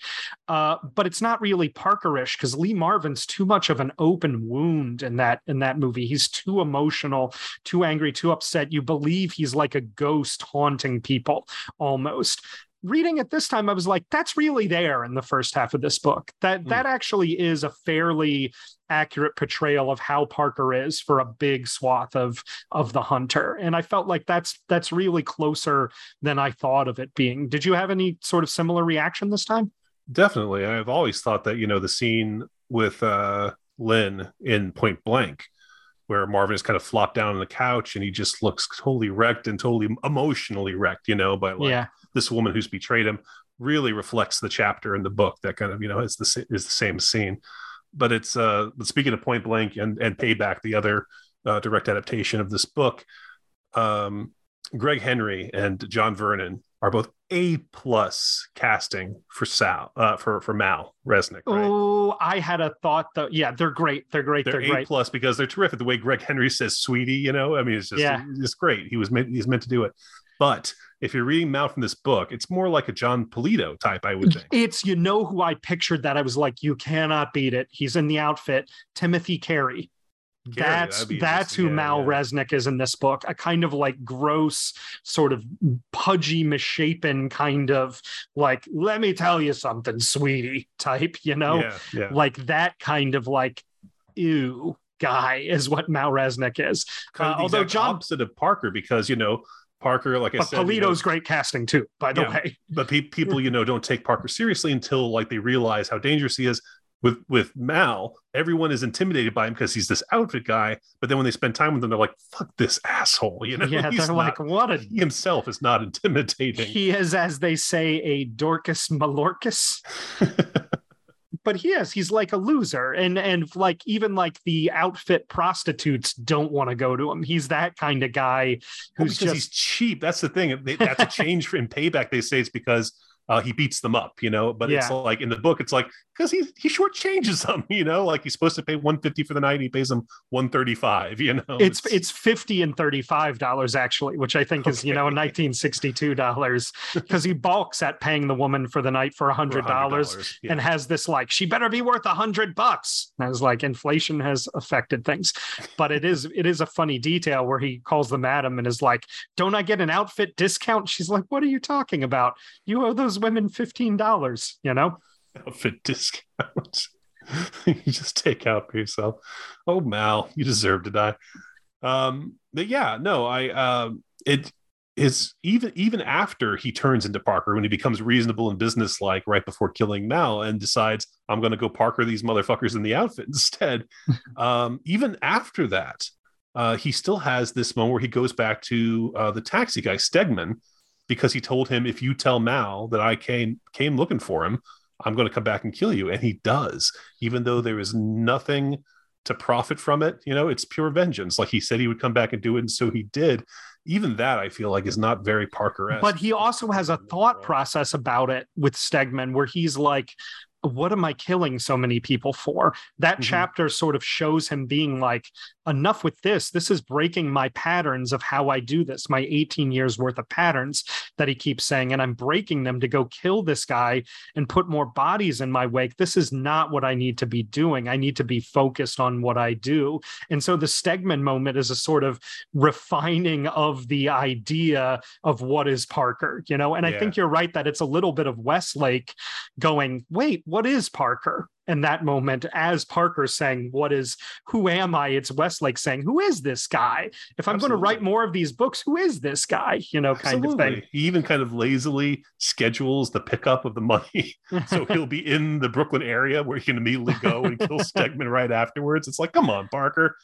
S2: uh, but it's not really Parkerish because Lee Marvin's too much of an open wound in that in that movie. He's too emotional, too angry, too upset. You believe he's like a ghost haunting people almost reading it this time i was like that's really there in the first half of this book that mm. that actually is a fairly accurate portrayal of how parker is for a big swath of of the hunter and i felt like that's that's really closer than i thought of it being did you have any sort of similar reaction this time
S1: Definitely. I've always thought that, you know, the scene with uh, Lynn in Point Blank, where Marvin is kind of flopped down on the couch and he just looks totally wrecked and totally emotionally wrecked, you know, by like yeah. This woman who's betrayed him, really reflects the chapter in the book that kind of, you know, is the, is the same scene. But it's, uh, but speaking of Point Blank and, and Payback, the other uh, direct adaptation of this book, um, Greg Henry and John Vernon are both A plus casting for Sal uh, for for Mal Resnick.
S2: Right? Oh, I had a thought though. Yeah, they're great. They're great.
S1: They're,
S2: they're
S1: A plus because they're terrific. The way Greg Henry says "sweetie," you know, I mean, it's just yeah. it's great. He was meant he's meant to do it. But if you're reading Mal from this book, it's more like a Jon Polito type, I would think.
S2: It's you know who I pictured that I was like, you cannot beat it. He's in the outfit, Timothy Carey that's that's who yeah, Mal yeah. Resnick is in this book. A kind of like gross, sort of pudgy, misshapen kind of like, let me tell you something, sweetie type, you know? Yeah, yeah. Like that kind of like, ew guy is what Mal Resnick is.
S1: Kind of uh, although John opposite of Parker, because you know, Parker, like I
S2: but
S1: said,
S2: Polito's
S1: you know,
S2: great casting too, by the way.
S1: But pe- people, you know, don't take Parker seriously until like they realize how dangerous he is with with Mal, everyone is intimidated by him because he's this outfit guy. But then when they spend time with him, they're like, "Fuck this asshole!" You know?
S2: Yeah, he's they're not, like, "What a."
S1: He himself is not intimidating.
S2: He is, as they say, a Dorcas Malorcas. But he is. He's like a loser, and and like even like the outfit prostitutes don't want to go to him. He's that kind of guy who's
S1: well,
S2: just
S1: he's cheap. That's the thing. That's a change in payback. They say it's because uh, he beats them up, you know. But yeah. it's like in the book, it's like because he he shortchanges them, you know. Like he's supposed to pay one fifty for the night, he pays them one thirty five, you know.
S2: It's, it's, it's fifty and thirty five dollars actually, which I think okay. is you know nineteen sixty two dollars because he balks at paying the woman for the night for a hundred dollars yeah. and has this like she better be worth a hundred bucks. and As like inflation has affected things, but it is it is a funny detail where he calls the madam and is like, "Don't I get an outfit discount?" She's like, "What are you talking about? You owe those." Those women $15, you know?
S1: Outfit discounts. you just take out for yourself. Oh, Mal, you deserve to die. Um, but yeah, no, I, um, it is even, even after he turns into Parker, when he becomes reasonable and businesslike right before killing Mal and decides, I'm going to go Parker these motherfuckers in the outfit instead. um, even after that, uh, he still has this moment where he goes back to uh, the taxi guy, Stegman, because he told him, if you tell Mal that I came came looking for him, I'm going to come back and kill you. And he does, even though there is nothing to profit from it. You know, it's pure vengeance. Like he said he would come back and do it, and so he did. Even that, I feel like, is not very Parker esque.
S2: But he also has a thought process about it with Stegman, where he's like, what am I killing so many people for? That mm-hmm. chapter sort of shows him being like, enough with this. This is breaking my patterns of how I do this, my 18 years worth of patterns that he keeps saying. And I'm breaking them to go kill this guy and put more bodies in my wake. This is not what I need to be doing. I need to be focused on what I do. And so the Stegman moment is a sort of refining of the idea of what is Parker, you know? And yeah. I think you're right that it's a little bit of Westlake going, wait, what is Parker? And that moment, as Parker saying, What is, who am I? It's Westlake saying, Who is this guy? If I'm Absolutely. going to write more of these books, who is this guy? You know, kind Absolutely. of thing.
S1: He even kind of lazily schedules the pickup of the money. so he'll be in the Brooklyn area where he can immediately go and kill Stegman right afterwards. It's like, come on, Parker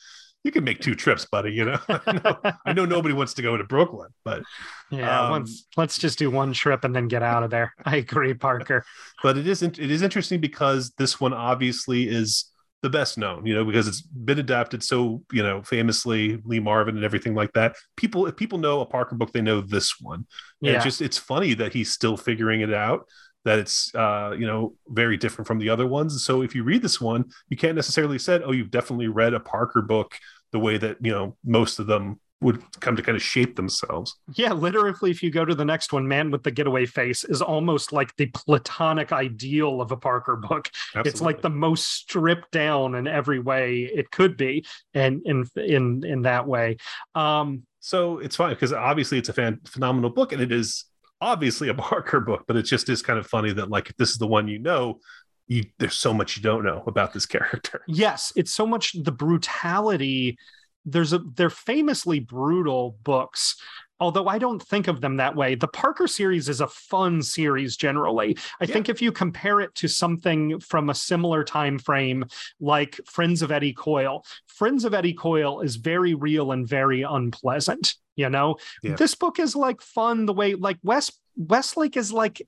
S1: you can make two trips, buddy. You know, I know, I know nobody wants to go to Brooklyn, but
S2: yeah, um, once, let's just do one trip and then get out of there. I agree, Parker.
S1: But it isn't. It is interesting because this one obviously is the best known, you know, because it's been adapted so you know famously, Lee Marvin and everything like that. People, if people know a Parker book, they know this one. And yeah, it's just it's funny that he's still figuring it out that it's uh, you know very different from the other ones. So if you read this one, you can't necessarily say, "Oh, you've definitely read a Parker book," the way that you know most of them would come to kind of shape themselves.
S2: Yeah, literally, if you go to the next one, Man with the Getaway Face is almost like the platonic ideal of a Parker book. Absolutely. It's like the most stripped down in every way it could be, and in in in that way. Um,
S1: so it's fine because obviously it's a fan, phenomenal book, and it is obviously a Parker book, but it just is kind of funny that like if this is the one you know, you there's so much you don't know about this character.
S2: Yes, it's so much the brutality. There's a they're famously brutal books. Although I don't think of them that way. The Parker series is a fun series generally. I yeah. think if you compare it to something from a similar time frame like Friends of Eddie Coyle, Friends of Eddie Coyle is very real and very unpleasant you know yeah. this book is like fun the way like west westlake is like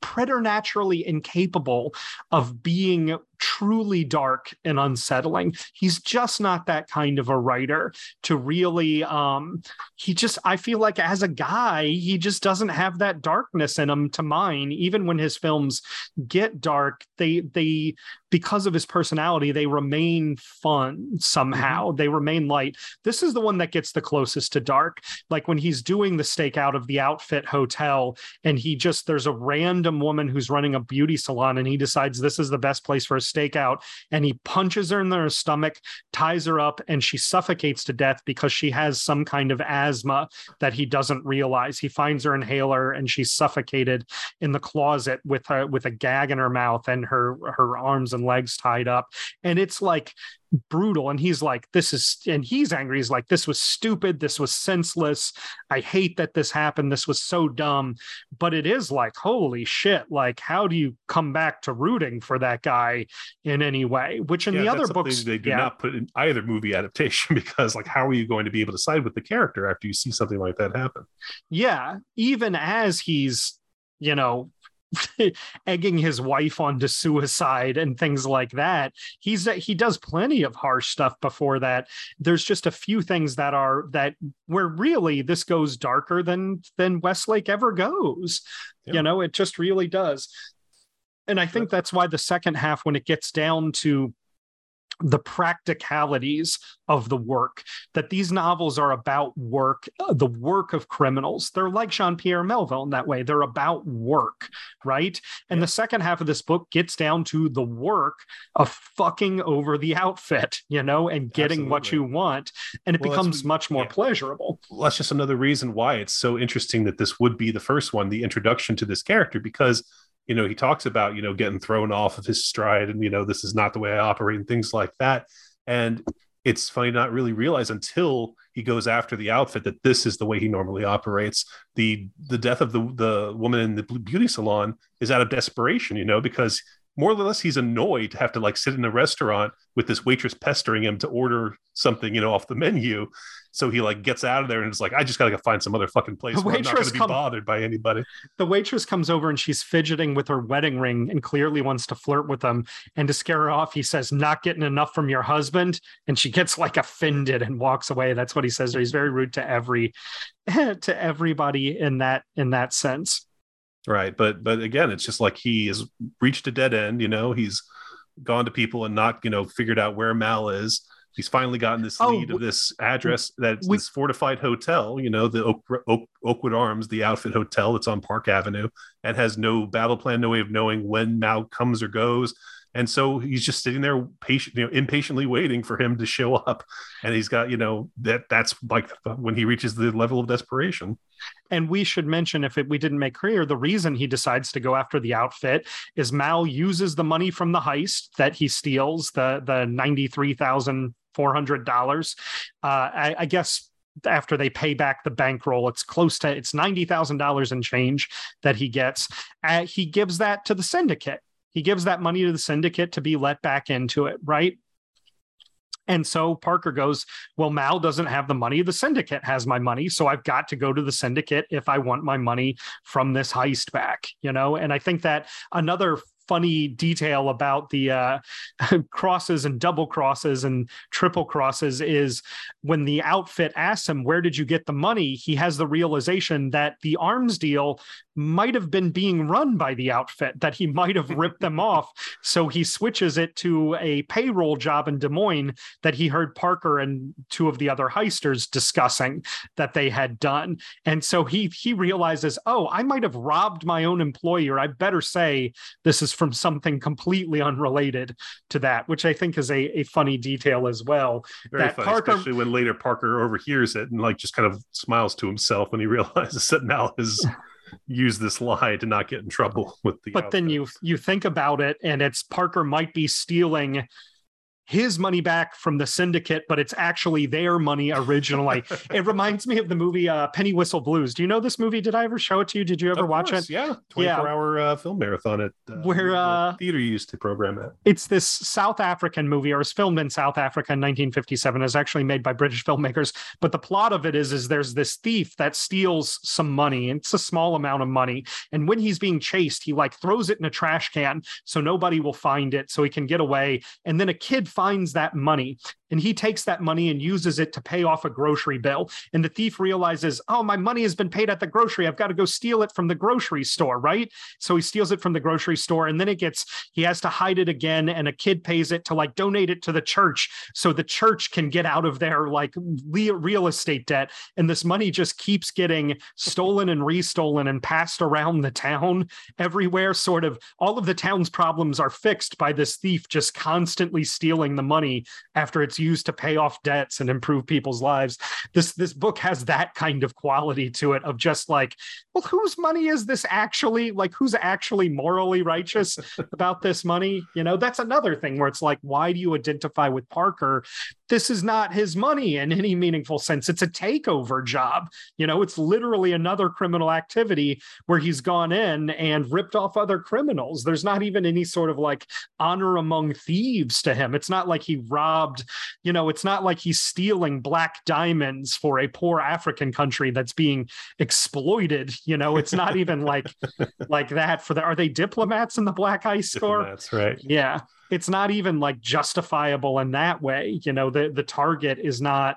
S2: preternaturally incapable of being truly dark and unsettling. He's just not that kind of a writer to really um he just I feel like as a guy he just doesn't have that darkness in him to mine even when his films get dark they they because of his personality they remain fun somehow mm-hmm. they remain light this is the one that gets the closest to dark like when he's doing the stakeout of the outfit hotel and he just there's a random woman who's running a beauty salon and he decides this is the best place for a stakeout and he punches her in her stomach, ties her up, and she suffocates to death because she has some kind of asthma that he doesn't realize. He finds her inhaler and she's suffocated in the closet with a with a gag in her mouth and her her arms and legs tied up. And it's like brutal and he's like this is and he's angry. He's like this was stupid. This was senseless. I hate that this happened. This was so dumb. But it is like holy shit like how do you come back to rooting for that guy in any way? Which in yeah, the other books
S1: they do yeah. not put in either movie adaptation because like how are you going to be able to side with the character after you see something like that happen?
S2: Yeah even as he's you know egging his wife onto suicide and things like that. He's he does plenty of harsh stuff before that. There's just a few things that are that where really this goes darker than than Westlake ever goes. Yeah. You know, it just really does. And I think that's why the second half, when it gets down to the practicalities of the work that these novels are about work the work of criminals they're like jean-pierre melville in that way they're about work right and yeah. the second half of this book gets down to the work of fucking over the outfit you know and getting Absolutely. what you want and it well, becomes much more yeah. pleasurable
S1: well, that's just another reason why it's so interesting that this would be the first one the introduction to this character because you know he talks about you know getting thrown off of his stride and you know this is not the way i operate and things like that. And it's funny not really realize until he goes after the outfit that this is the way he normally operates. The the death of the the woman in the beauty salon is out of desperation you know because more or less he's annoyed to have to like sit in a restaurant with this waitress pestering him to order something you know off the menu so he like gets out of there and is like, I just gotta go find some other fucking place. The where I'm not gonna be come, bothered by anybody.
S2: The waitress comes over and she's fidgeting with her wedding ring and clearly wants to flirt with him. And to scare her off, he says, "Not getting enough from your husband," and she gets like offended and walks away. That's what he says. He's very rude to every to everybody in that in that sense.
S1: Right. But but again, it's just like he has reached a dead end, you know, he's gone to people and not, you know, figured out where Mal is. He's finally gotten this oh, lead of this address that's we, this fortified hotel, you know, the Oak, Oak, Oakwood Arms, the outfit hotel that's on Park Avenue, and has no battle plan, no way of knowing when Mal comes or goes and so he's just sitting there patient you know impatiently waiting for him to show up and he's got you know that that's like when he reaches the level of desperation
S2: and we should mention if it, we didn't make clear the reason he decides to go after the outfit is mal uses the money from the heist that he steals the the $93400 uh, I, I guess after they pay back the bankroll. It's close to it's ninety thousand dollars in change that he gets. Uh, he gives that to the syndicate, he gives that money to the syndicate to be let back into it, right? And so Parker goes, Well, Mal doesn't have the money. The syndicate has my money. So I've got to go to the syndicate if I want my money from this heist back, you know? And I think that another funny detail about the uh, crosses and double crosses and triple crosses is when the outfit asks him, Where did you get the money? He has the realization that the arms deal might have been being run by the outfit, that he might have ripped them off. So he switches it to a payroll job in Des Moines that he heard Parker and two of the other heisters discussing that they had done. And so he he realizes, oh, I might have robbed my own employer. I better say this is from something completely unrelated to that, which I think is a, a funny detail as well.
S1: Very that funny, Parker, especially when later Parker overhears it and like just kind of smiles to himself when he realizes that Mal is use this lie to not get in trouble with the
S2: but outfits. then you you think about it and it's parker might be stealing his money back from the syndicate, but it's actually their money originally. it reminds me of the movie uh, Penny Whistle Blues. Do you know this movie? Did I ever show it to you? Did you ever
S1: of
S2: watch
S1: course,
S2: it?
S1: Yeah, twenty four yeah. hour uh, film marathon at uh,
S2: where uh,
S1: theater used to program it.
S2: It's this South African movie, or it's filmed in South Africa in 1957. It's actually made by British filmmakers. But the plot of it is, is there's this thief that steals some money. and It's a small amount of money, and when he's being chased, he like throws it in a trash can so nobody will find it, so he can get away. And then a kid finds that money and he takes that money and uses it to pay off a grocery bill. And the thief realizes oh my money has been paid at the grocery. I've got to go steal it from the grocery store right? So he steals it from the grocery store and then it gets he has to hide it again and a kid pays it to like donate it to the church so the church can get out of their like real estate debt. And this money just keeps getting stolen and restolen and passed around the town everywhere. Sort of all of the town's problems are fixed by this thief just constantly stealing the money after it's used to pay off debts and improve people's lives. This this book has that kind of quality to it of just like, well, whose money is this actually? Like, who's actually morally righteous about this money? You know, that's another thing where it's like, why do you identify with Parker? This is not his money in any meaningful sense. It's a takeover job. You know, it's literally another criminal activity where he's gone in and ripped off other criminals. There's not even any sort of like honor among thieves to him. It's not like he robbed, you know, it's not like he's stealing black diamonds for a poor African country that's being exploited. You know, it's not even like like that for the are they diplomats in the black ice score?
S1: That's right.
S2: Yeah. It's not even like justifiable in that way. You know, the the target is not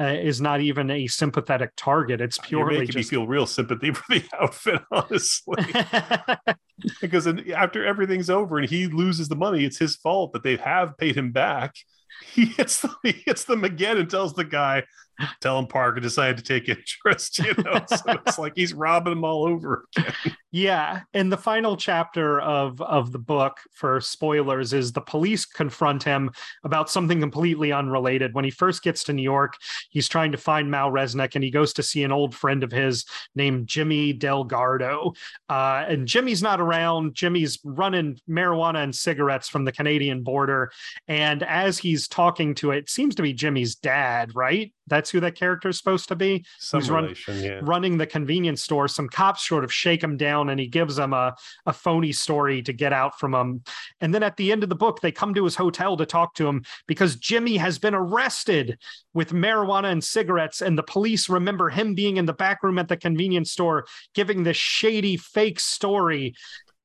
S2: uh, is not even a sympathetic target. It's purely
S1: You're making
S2: just...
S1: me feel real sympathy for the outfit, honestly. because after everything's over and he loses the money, it's his fault that they have paid him back he hits them, he hits them again and tells the guy, tell him Parker decided to take interest. You know, so it's like he's robbing them all over again.
S2: Yeah, and the final chapter of of the book for spoilers is the police confront him about something completely unrelated. When he first gets to New York, he's trying to find Mal Resnick, and he goes to see an old friend of his named Jimmy Delgado. Uh, and Jimmy's not around. Jimmy's running marijuana and cigarettes from the Canadian border, and as he's talking to it, it seems to be Jimmy's dad, right? That's who that character is supposed to be.
S1: Some Who's relation,
S2: run,
S1: yeah.
S2: running the convenience store. Some cops sort of shake him down and he gives them a, a phony story to get out from him. And then at the end of the book, they come to his hotel to talk to him because Jimmy has been arrested with marijuana and cigarettes. And the police remember him being in the back room at the convenience store giving this shady fake story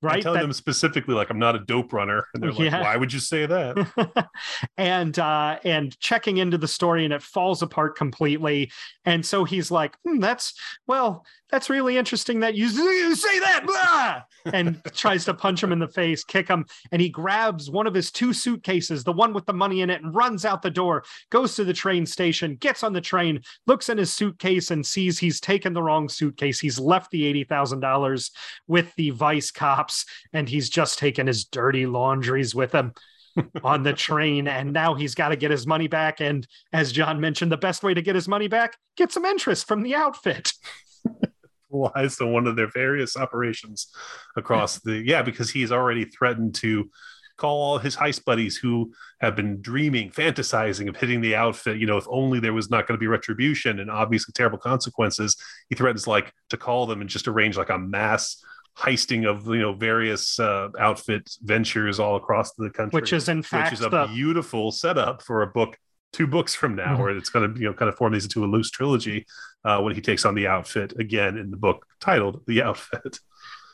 S2: right?
S1: telling
S2: That-
S1: them specifically, like, I'm not a dope runner. And they're like, why would you say that?
S2: and uh and checking into the story and it falls apart completely and so he's like hmm, that's well that's really interesting that you, say that blah! and tries to punch him in the face kick him and he grabs one of his two suitcases the one with the money in it and runs out the door goes to the train station gets on the train looks in his suitcase and sees he's taken the wrong suitcase he's left the $80000 with the vice cops and he's just taken his dirty laundries with him on the train and now he's got to get his money back and as john mentioned the best way to get his money back get some interest from the outfit
S1: Lies to one of their various operations across the yeah, because he's already threatened to call all his heist buddies who have been dreaming, fantasizing of hitting the outfit. You know, if only there was not going to be retribution and obviously terrible consequences. He threatens like to call them and just arrange like a mass heisting of you know various uh, outfit ventures all across the country,
S2: which is in fact which
S1: is a
S2: the
S1: beautiful setup for a book two books from now
S2: Mhm.
S1: where it's going to you know kind of form these into a loose trilogy uh, when he takes on the outfit again in the book titled the outfit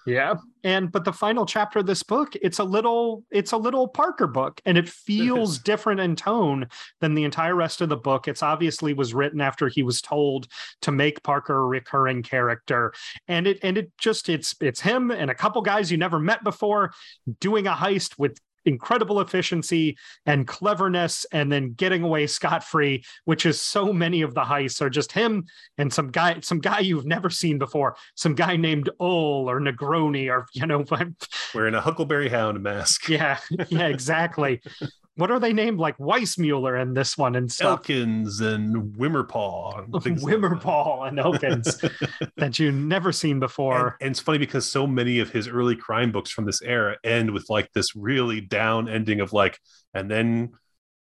S2: yeah. And but the final chapter of this book it's a little it's a little parker book and it feels different in tone than the entire rest of the book. It's obviously was written after he was told to make parker a recurring character. And it and it just it's it's him and a couple guys you never met before doing a heist with incredible efficiency and cleverness and then getting away scot-free which is so many of the heists are just him and some guy some guy you've never seen before some guy named Ol or Negroni or you know
S1: wearing a huckleberry hound mask.
S2: Yeah yeah exactly what are they named? Like Weissmuller in this one and stuff.
S1: Elkins and wimmerpaw and things like.
S2: Wimmerpaw and Elkins that you've never seen
S1: and,
S2: before
S1: and it's funny because so many of his early crime books from this era end with like this really down ending of like and then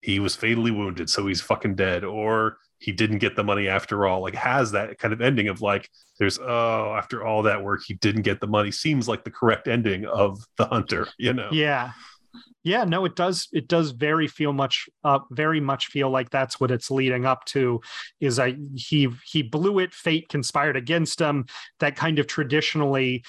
S1: he was fatally wounded so he's fucking dead or he didn't get the money after all like has that kind of ending of like there's oh after all that work he didn't get the money seems like the correct ending of the hunter you know?
S2: Yeah yeah no it does it does very feel much uh very much feel like that's what it's leading up to is i he he blew it fate conspired against him. That kind of traditionally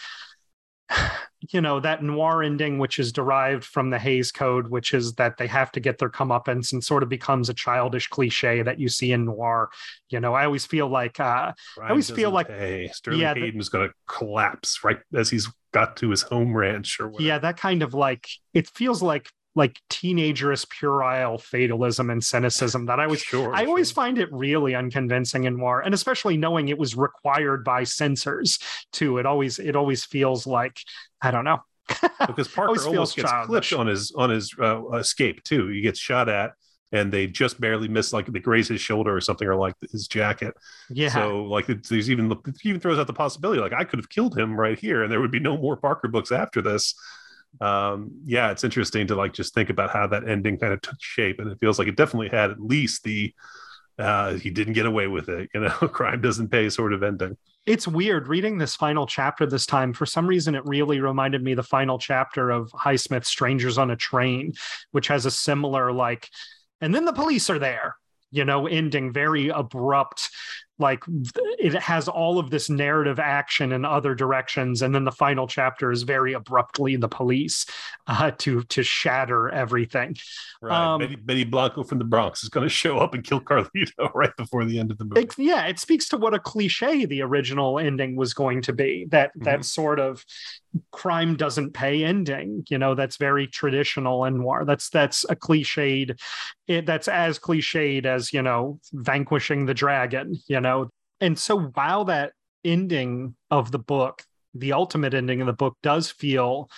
S2: you know that noir ending which is derived from the hays code which is that they have to get their comeuppance and sort of becomes a childish cliche that you see in noir you know i always feel like uh
S1: Crime
S2: always feel like-
S1: pay. sterling
S2: yeah,
S1: hayden's going to collapse right as he's got to his home ranch or whatever.
S2: yeah that kind of like it feels like like teenagerous puerile fatalism and cynicism that i was
S1: sure
S2: I always find it really unconvincing in noir, and especially knowing it was required by censors too. It always it always feels like I don't know.
S1: because Parker almost
S2: feels
S1: gets
S2: childish.
S1: clipped on his on his uh, escape too. He gets shot at, and they just barely miss, like they graze his shoulder or something, or like his jacket.
S2: Yeah,
S1: So like it's- there's even even throws out the possibility, like I could have killed him right here, and there would be no more Parker books after this. Um, yeah, it's interesting to like just think about how that ending kind of took shape, and it feels like it definitely had at least the uh he didn't get away with it you know crime doesn't pay sort of ending
S2: it's weird reading this final chapter this time. For some reason, it really reminded me the final chapter of Highsmith Strangers on a Train, which has a similar like, and then the police are there. You know, ending very abrupt, like it has all of this narrative action in other directions, and then the final chapter is very abruptly the police uh, to to shatter everything.
S1: right
S2: Um,
S1: benny, benny blanco from the bronx is going to show up and kill carlito right before the end of the movie
S2: it, yeah it speaks to what a cliche the original ending was going to be that
S1: Mhm.
S2: that sort of crime doesn't pay ending you know that's very traditional in noir that's that's a cliched it, that's as cliched as you know vanquishing the dragon you know and so while that ending of the book the ultimate ending of the book does feel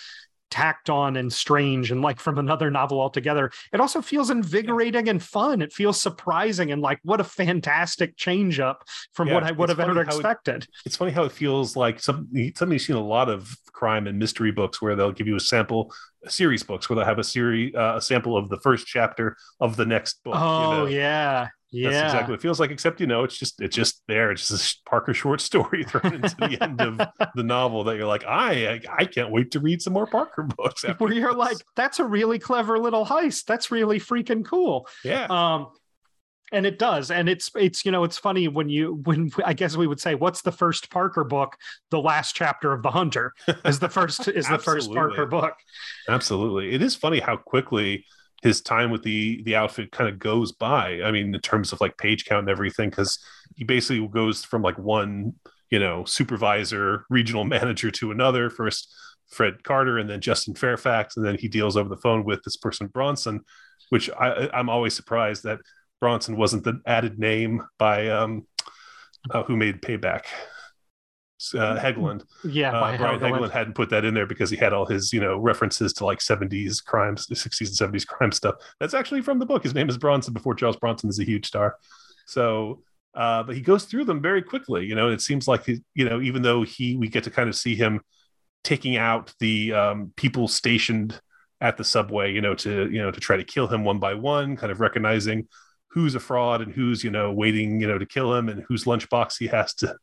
S2: tacked on and strange and like from another novel altogether it also feels invigorating and fun. It feels surprising and like what a fantastic change up from
S1: Yeah,
S2: what i would have ever
S1: how it-
S2: expected.
S1: It's funny how it feels like some something you've seen a lot of crime and mystery books where they'll give you a sample series books where they'll have a series uh, a sample of the first chapter of the next book
S2: oh
S1: you know?
S2: yeah yeah
S1: That's exactly what it feels like, except you know, it's just it's just there. It's just a Parker short story thrown into the end of the novel that you're like, I I, I can't wait to read some more Parker books.
S2: where you're
S1: this."
S2: like that's a really clever little heist that's really freaking cool
S1: yeah,
S2: um and it does and it's it's you know it's funny when you when i guess we would say what's the first parker book? The last chapter of the hunter is the first is the first parker book.
S1: Absolutely. It is funny how quickly his time with the the outfit kind of goes by. I mean in terms of like page count and everything because he basically goes from like one you know supervisor regional manager to another first fred carter and then justin fairfax and then he deals over the phone with this person bronson which I, i'm always surprised that Bronson wasn't the added name by um, uh, who made Payback. Uh, Helgeland.
S2: Yeah,
S1: uh, Brian Helgeland. hadn't put that in there because he had all his, you know, references to like 70s crimes, 60s and 70s crime stuff. That's actually from the book. His name is Bronson before Charles Bronson is a huge star. So, uh, but he goes through them very quickly. You know, it seems like, he, you know, even though he, we get to kind of see him taking out the um, people stationed at the subway, you know, to, you know, to try to kill him one by one, kind of recognizing who's a fraud and who's you know waiting you know to kill him and whose lunchbox he has to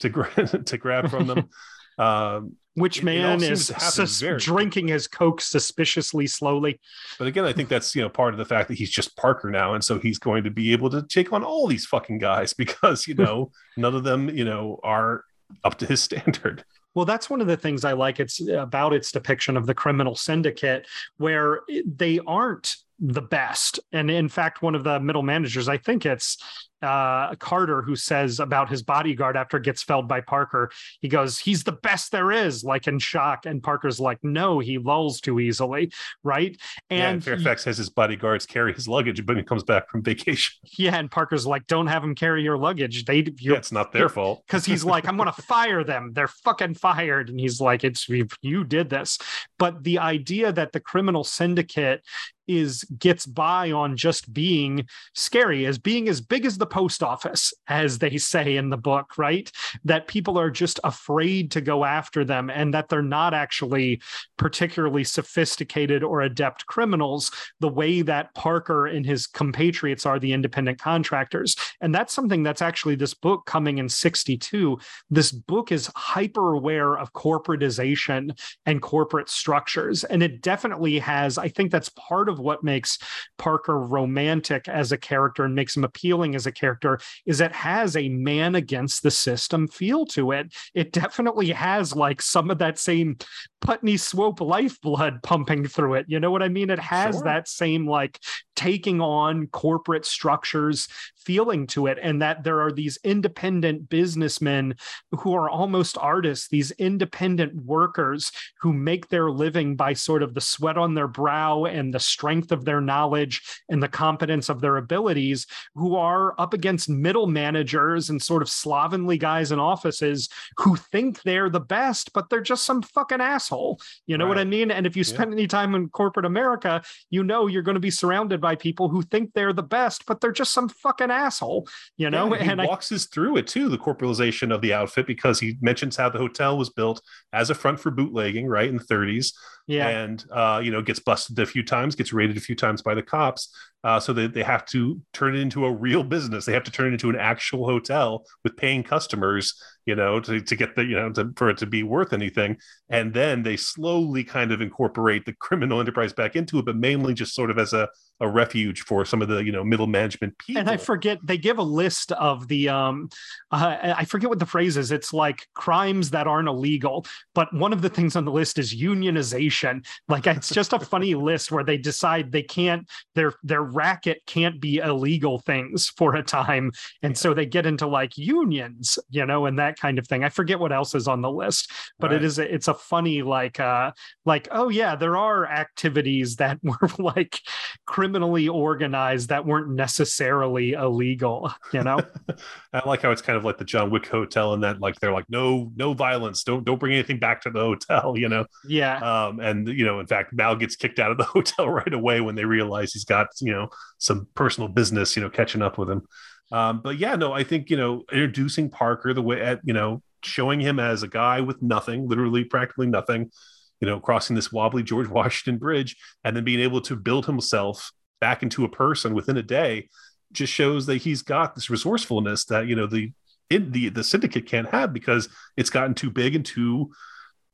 S1: to, to grab from them.
S2: um, Which man is sus- drinking his coke suspiciously slowly?
S1: But again, I think that's you know part of the fact that he's just Parker now, and so he's going to be able to take on all these fucking guys because you know none of them you know are up to his standard.
S2: Well, that's one of the things I like. It's about its depiction of the criminal syndicate, where they aren't the best. And in fact, one of the middle managers, I think it's uh, Carter who says about his bodyguard after gets felled by Parker. He goes, "He's the best there is," like in shock, and Parker's like, "No, he lulls too easily." Right?
S1: And, yeah, Fairfax he, has his bodyguards carry his luggage when he comes back from vacation.
S2: Yeah, and Parker's like, "Don't have him carry your luggage. They,
S1: yeah, it's not their fault."
S2: Because he's like, "I'm gonna fire them. They're fucking fired," and he's like, "It's you did this." But the idea that the criminal syndicate is gets by on just being scary as being as big as the post office as they say in the book right? That people are just afraid to go after them and that they're not actually particularly sophisticated or adept criminals the way that Parker and his compatriots are the independent contractors. And that's something that's actually this book coming in 62 this book is hyper aware of corporatization and corporate structures. And it definitely has i think that's part of of what makes Parker romantic as a character and makes him appealing as a character is it has a man against the system feel to it. It definitely has like some of that same Putney Swope lifeblood pumping through it. You know what I mean? It has sure. that same like taking on corporate structures feeling to it and that there are these independent businessmen who are almost artists these independent workers who make their living by sort of the sweat on their brow and the strength of their knowledge and the competence of their abilities who are up against middle managers and sort of slovenly guys in offices who think they're the best but they're just some fucking asshole you know right. what i mean and if you spend yeah. any time in corporate america you know you're going to be surrounded by people who think they're the best, but they're just some fucking asshole, you know?
S1: Yeah, and he walks I, us through it too, the corporalization of the outfit, because he mentions how the hotel was built as a front for bootlegging, right, in the 30s.
S2: Yeah.
S1: And, uh, you know, gets busted a few times, gets raided a few times by the cops. Uh, so they, they have to turn it into a real business. They have to turn it into an actual hotel with paying customers, you know, to, to get the, you know, to, for it to be worth anything. And then they slowly kind of incorporate the criminal enterprise back into it, but mainly just sort of as a, a refuge for some of the, you know, middle management people.
S2: And I forget, they give a list of the, um, uh, I forget what the phrase is. It's like crimes that aren't illegal. But one of the things on the list is unionization. Like it's just a funny list where they decide they can't, their, their racket can't be illegal things for a time. And so they get into like unions, you know, and that kind of thing. I forget what else is on the list, but right. it is, a, it's a funny, like, uh, like, oh yeah, there are activities that were like criminally organized that weren't necessarily illegal, you know?
S1: I like how it's kind of like the John Wick hotel and that like, they're like, no, no violence. Don't, don't bring anything back to the hotel, you know?
S2: Yeah.
S1: Um, and you know, in fact, Mal gets kicked out of the hotel right away when they realize he's got, you know, know some personal business you know catching up with him um, but yeah no i think you know introducing parker the way at you know showing him as a guy with nothing literally practically nothing you know crossing this wobbly george washington bridge and then being able to build himself back into a person within a day just shows that he's got this resourcefulness that you know the in the the syndicate can't have because it's gotten too big and too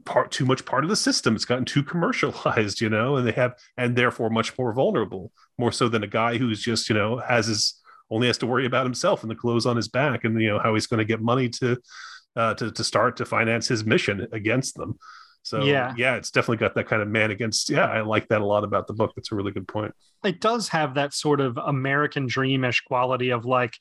S1: part too much part of the system. It's gotten too commercialized, you know, and they have and therefore much more vulnerable, more so than a guy who's just, you know, has his only has to worry about himself and the clothes on his back, and you know how he's going to get money to uh, to to start to finance his mission against them. So yeah, yeah, it's definitely got that kind of man against. Yeah, I like that a lot about the book. That's a really good point.
S2: It does have that sort of American dreamish quality of like,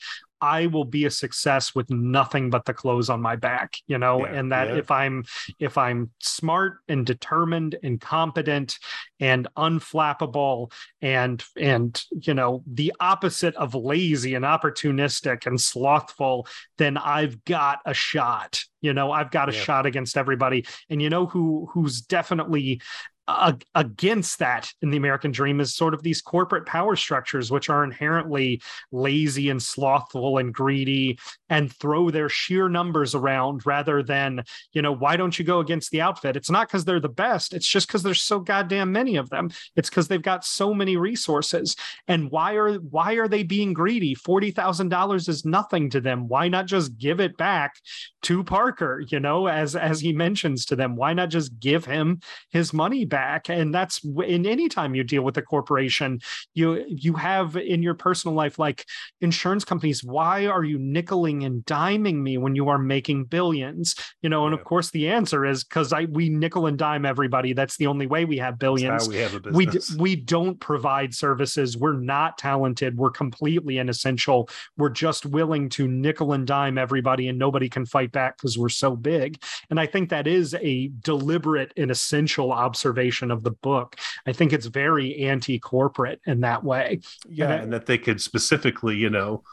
S2: I will be a success with nothing but the clothes on my back, you know, yeah, and that yeah. if I'm if I'm smart and determined and competent and unflappable and and you know the opposite of lazy and opportunistic and slothful, then I've got a shot. You know, I've got a yeah. shot against everybody. And you know who who's definitely against that in the American dream is sort of these corporate power structures, which are inherently lazy and slothful and greedy and throw their sheer numbers around rather than, you know, why don't you go against the outfit? It's not because they're the best. It's just because there's so goddamn many of them. It's because they've got so many resources. And why are why are they being greedy? Forty thousand dollars is nothing to them. Why not just give it back to Parker? You know, as as he mentions to them, why not just give him his money back and that's in any time you deal with a corporation you you have in your personal life like insurance companies why are you nickeling and diming me when you are making billions? You know and yeah. of course the answer is because i we nickel and dime everybody. That's the only way we have billions.
S1: we have a
S2: we we don't provide services. We're not talented. We're completely inessential. We're just willing to nickel and dime everybody and nobody can fight back because we're so big. And i think that is a deliberate and essential observation of the book. I think it's very anti-corporate in that way.
S1: Yeah, and, and that they could specifically, you know,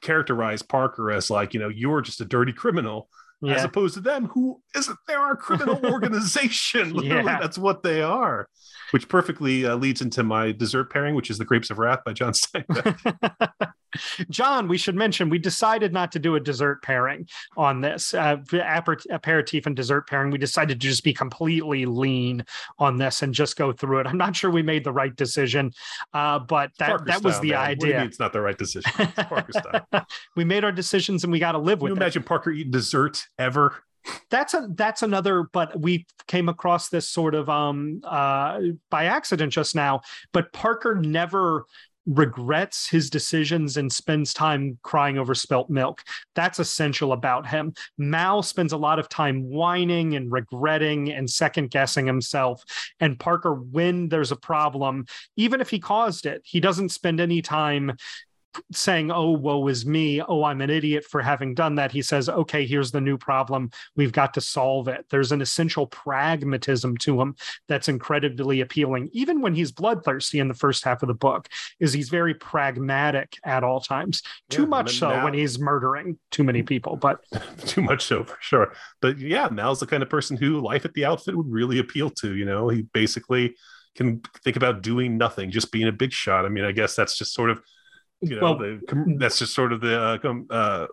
S1: characterize Parker as like, you know, you're just a dirty criminal. Yeah. As opposed to them, who isn't there are a criminal organization. Literally, yeah. that's what they are which perfectly uh, leads into my dessert pairing, which is the Grapes of Wrath by John Steinbeck.
S2: John, we should mention we decided not to do a dessert pairing on this uh, aperitif and dessert pairing. We decided to just be completely lean on this and just go through it. I'm not sure we made the right decision, uh, but that Parker that style, was the man. idea.
S1: it's not the right decision.
S2: We made our decisions and we got to live with.
S1: It. You imagine Parker eating dessert ever?
S2: that's a that's another but we came across this sort of um uh by accident just now but parker never regrets his decisions and spends time crying over spilt milk. That's essential about him. Mal spends a lot of time whining and regretting and second guessing himself. And Parker, when there's a problem, even if he caused it, he doesn't spend any time saying, oh, woe is me. Oh, I'm an idiot for having done that. He says, okay, here's the new problem. We've got to solve it. There's an essential pragmatism to him that's incredibly appealing. Even when he's bloodthirsty in the first half of the book, is he's very pragmatic at all times. Yeah, too much so now, when he's murdering too many people, but
S1: too much so for sure. But yeah, Mal's the kind of person who life at the outfit would really appeal to. You know, he basically can think about doing nothing, just being a big shot. I mean, I guess that's just sort of you know, well, the, that's just sort of the uh, uh,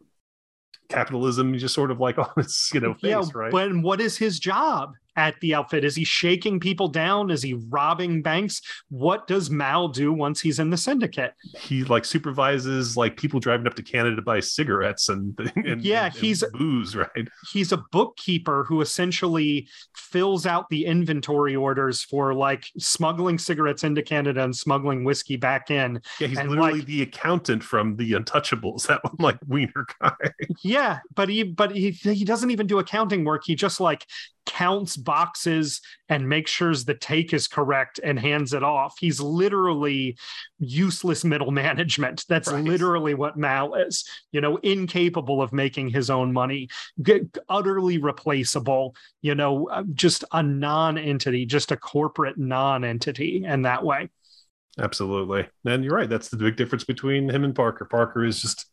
S1: capitalism, just sort of like on its you know face, yeah, right?
S2: But what is his job? At the outfit? Is he shaking people down? Is he robbing banks? What does Mal do once he's in the syndicate?
S1: He like supervises like people driving up to Canada to buy cigarettes and, and
S2: yeah,
S1: and,
S2: he's
S1: booze, right?
S2: He's a bookkeeper who essentially fills out the inventory orders for like smuggling cigarettes into Canada and smuggling whiskey back in.
S1: Yeah, he's and literally like, the accountant from the Untouchables, that one like wiener guy.
S2: yeah, but he but he he doesn't even do accounting work. He just like counts boxes and makes sure the take is correct and hands it off. He's literally useless middle management. That's right. literally what Mal is, you know, incapable of making his own money, utterly replaceable, you know, uh, just a non entity, just a corporate non entity in that way.
S1: Absolutely. And you're right. That's the big difference between him and Parker. Parker is just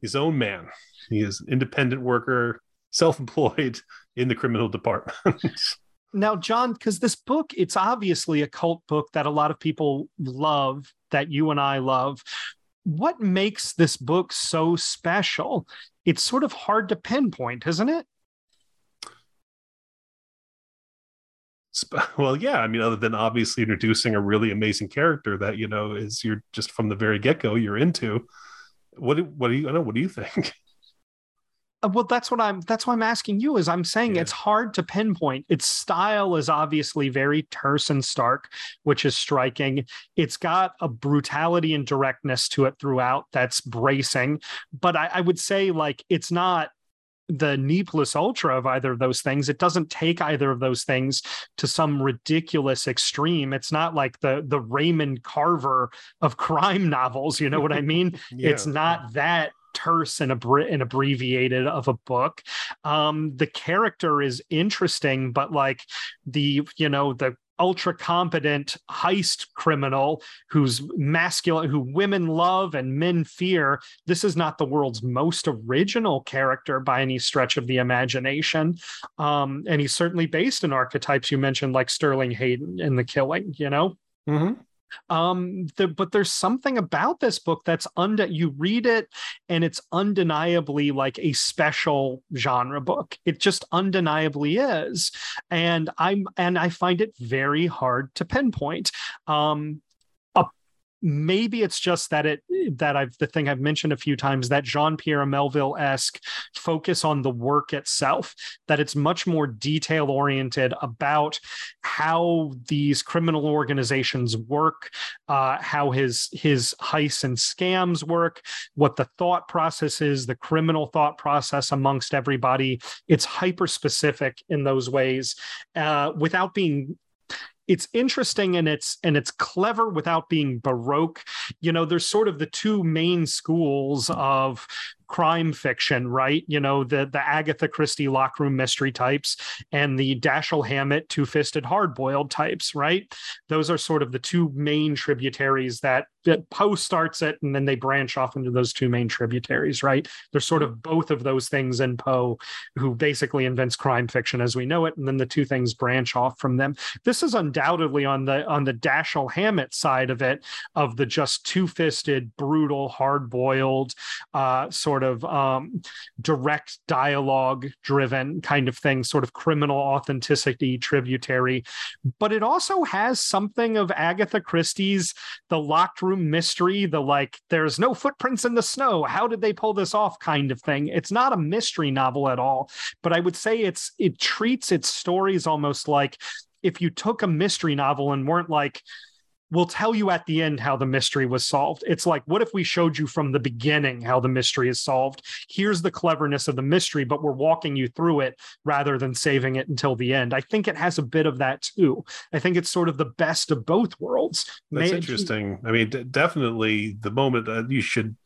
S1: his own man. He is an independent worker, self employed in the criminal department.
S2: now, John, because this book, it's obviously a cult book that a lot of people love, that you and I love. What makes this book so special? It's sort of hard to pinpoint, isn't it?
S1: well yeah i mean other than obviously introducing a really amazing character that you know is you're just from the very get-go you're into what what do you I know what do you think
S2: Uh, well that's what i'm that's why i'm asking you is i'm saying yeah. it's hard to pinpoint its style is obviously very terse and stark which is striking it's got a brutality and directness to it throughout that's bracing but I, I would say like it's not the ne plus ultra of either of those things. It doesn't take either of those things to some ridiculous extreme. It's not like the the Raymond Carver of crime novels. You know what I mean? yeah. It's not that terse and, abri- and abbreviated of a book. Um, the character is interesting, but like the you know the ultra competent heist criminal who's masculine who women love and men fear this is not the world's most original character by any stretch of the imagination. Um, and he's certainly based in archetypes you mentioned like sterling hayden in the killing you know?
S1: Mm-hmm
S2: um the, but there's something about this book that's und you read it and it's undeniably like a special genre book. It just undeniably is. And i'm and i find it very hard to pinpoint. Um maybe it's just that it that I've the thing I've mentioned a few times that Jean Pierre Melville esque focus on the work itself, that it's much more detail oriented about how these criminal organizations work, uh, how his his heists and scams work, what the thought process is, the criminal thought process amongst everybody. It's hyper specific in those ways, uh, without being it's interesting and it's and it's clever without being baroque. You know there's sort of the two main schools of crime fiction, right? You know, the the Agatha Christie lockroom mystery types and the Dashiell Hammett two-fisted hard-boiled types, right? Those are sort of the two main tributaries that that Poe starts it and then they branch off into those two main tributaries, right? There's sort of both of those things in Poe, who basically invents crime fiction as we know it, and then the two things branch off from them. This is undoubtedly on the on the Dashiell Hammett side of it, of the just two-fisted, brutal, hard-boiled, uh, sort of um, direct dialogue driven kind of thing, sort of criminal authenticity tributary. But it also has something of Agatha Christie's The Locked Room Mystery, the like, there's no footprints in the snow. How did they pull this off kind of thing? It's not a mystery novel at all, but I would say it's it treats its stories almost like if you took a mystery novel and weren't like, we'll tell you at the end how the mystery was solved. It's like, what if we showed you from the beginning how the mystery is solved? Here's the cleverness of the mystery, but we're walking you through it rather than saving it until the end. I think it has a bit of that too. I think it's sort of the best of both worlds.
S1: That's May- interesting. I mean, d- definitely the moment uh, you should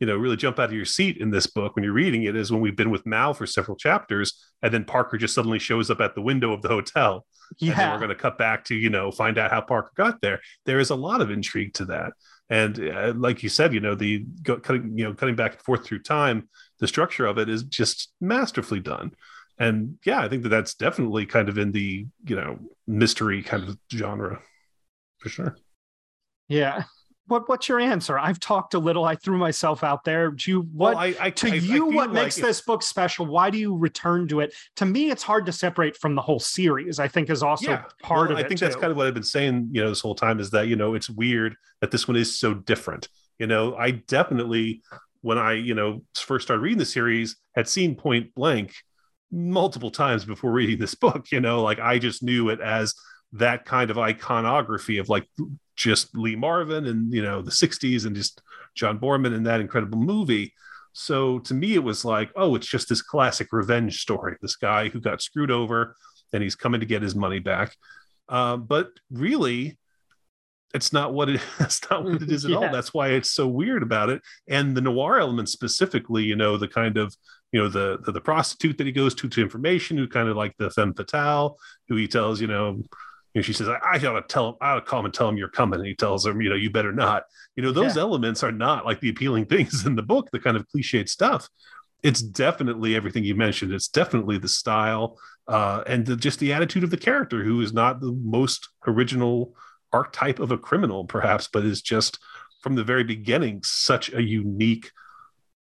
S1: you know really jump out of your seat in this book when you're reading it is when we've been with Mal for several chapters, and then Parker just suddenly shows up at the window of the hotel. Yeah, and then we're going to cut back to you know find out how Parker got there. There is a lot of intrigue to that, and uh, like you said, you know the go, cutting you know cutting back and forth through time, the structure of it is just masterfully done. And yeah, I think that that's definitely kind of in the you know mystery kind of genre for sure.
S2: Yeah, what what's your answer? I've talked a little. I threw myself out there. Do you oh, what well, I, I, to I, you? what makes this book special? Why do you return to it? To me, it's hard to separate from the whole series. I think is also yeah. part well, of
S1: I think
S2: too.
S1: that's kind of what I've been saying. You know, this whole time is that you know it's weird that this one is so different. You know, I definitely when I you know first started reading the series had seen Point Blank multiple times before reading this book. You know, like I just knew it as that kind of iconography of like just Lee Marvin and you know the 60s and just John Boorman in that incredible movie. So to me, it was like, oh, it's just this classic revenge story. This guy who got screwed over and he's coming to get his money back. Um, but really, it's not what it it's not what it is at yeah. all. That's why it's so weird about it. And the noir element specifically, you know, the kind of you know the, the, the prostitute that he goes to to information, who kind of like the femme fatale, who he tells, you know, you know, she says, I, I gotta tell him, I gotta call him and tell him you're coming. And he tells her, you know, you better not. You know, those yeah. elements are not like the appealing things in the book, the kind of cliched stuff. It's definitely everything you mentioned. It's definitely the style uh, and the, just the attitude of the character, who is not the most original archetype of a criminal, perhaps, but is just from the very beginning such a unique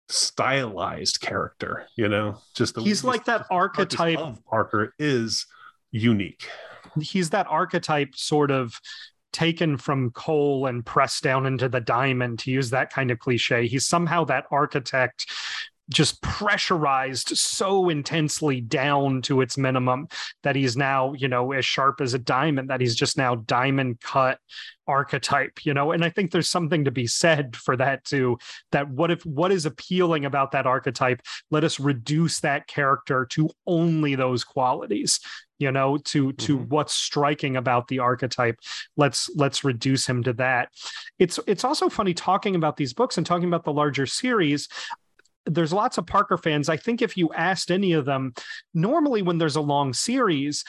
S1: stylized character you know just
S2: the, he's like that archetype of
S1: parker is unique
S2: he's that archetype sort of taken from coal and pressed down into the diamond to use that kind of cliche. He's somehow that architect just pressurized so intensely down to its minimum that he's now, you know, as sharp as a diamond, that he's just now diamond cut archetype, you know, and I think there's something to be said for that too. That what if what is appealing about that archetype? Let us reduce that character to only those qualities you know to to mm-hmm. what's striking about the archetype let's let's reduce him to that it's it's also funny talking about these books and talking about the larger series there's lots of Parker fans. I think if you asked any of them, normally when there's a long series,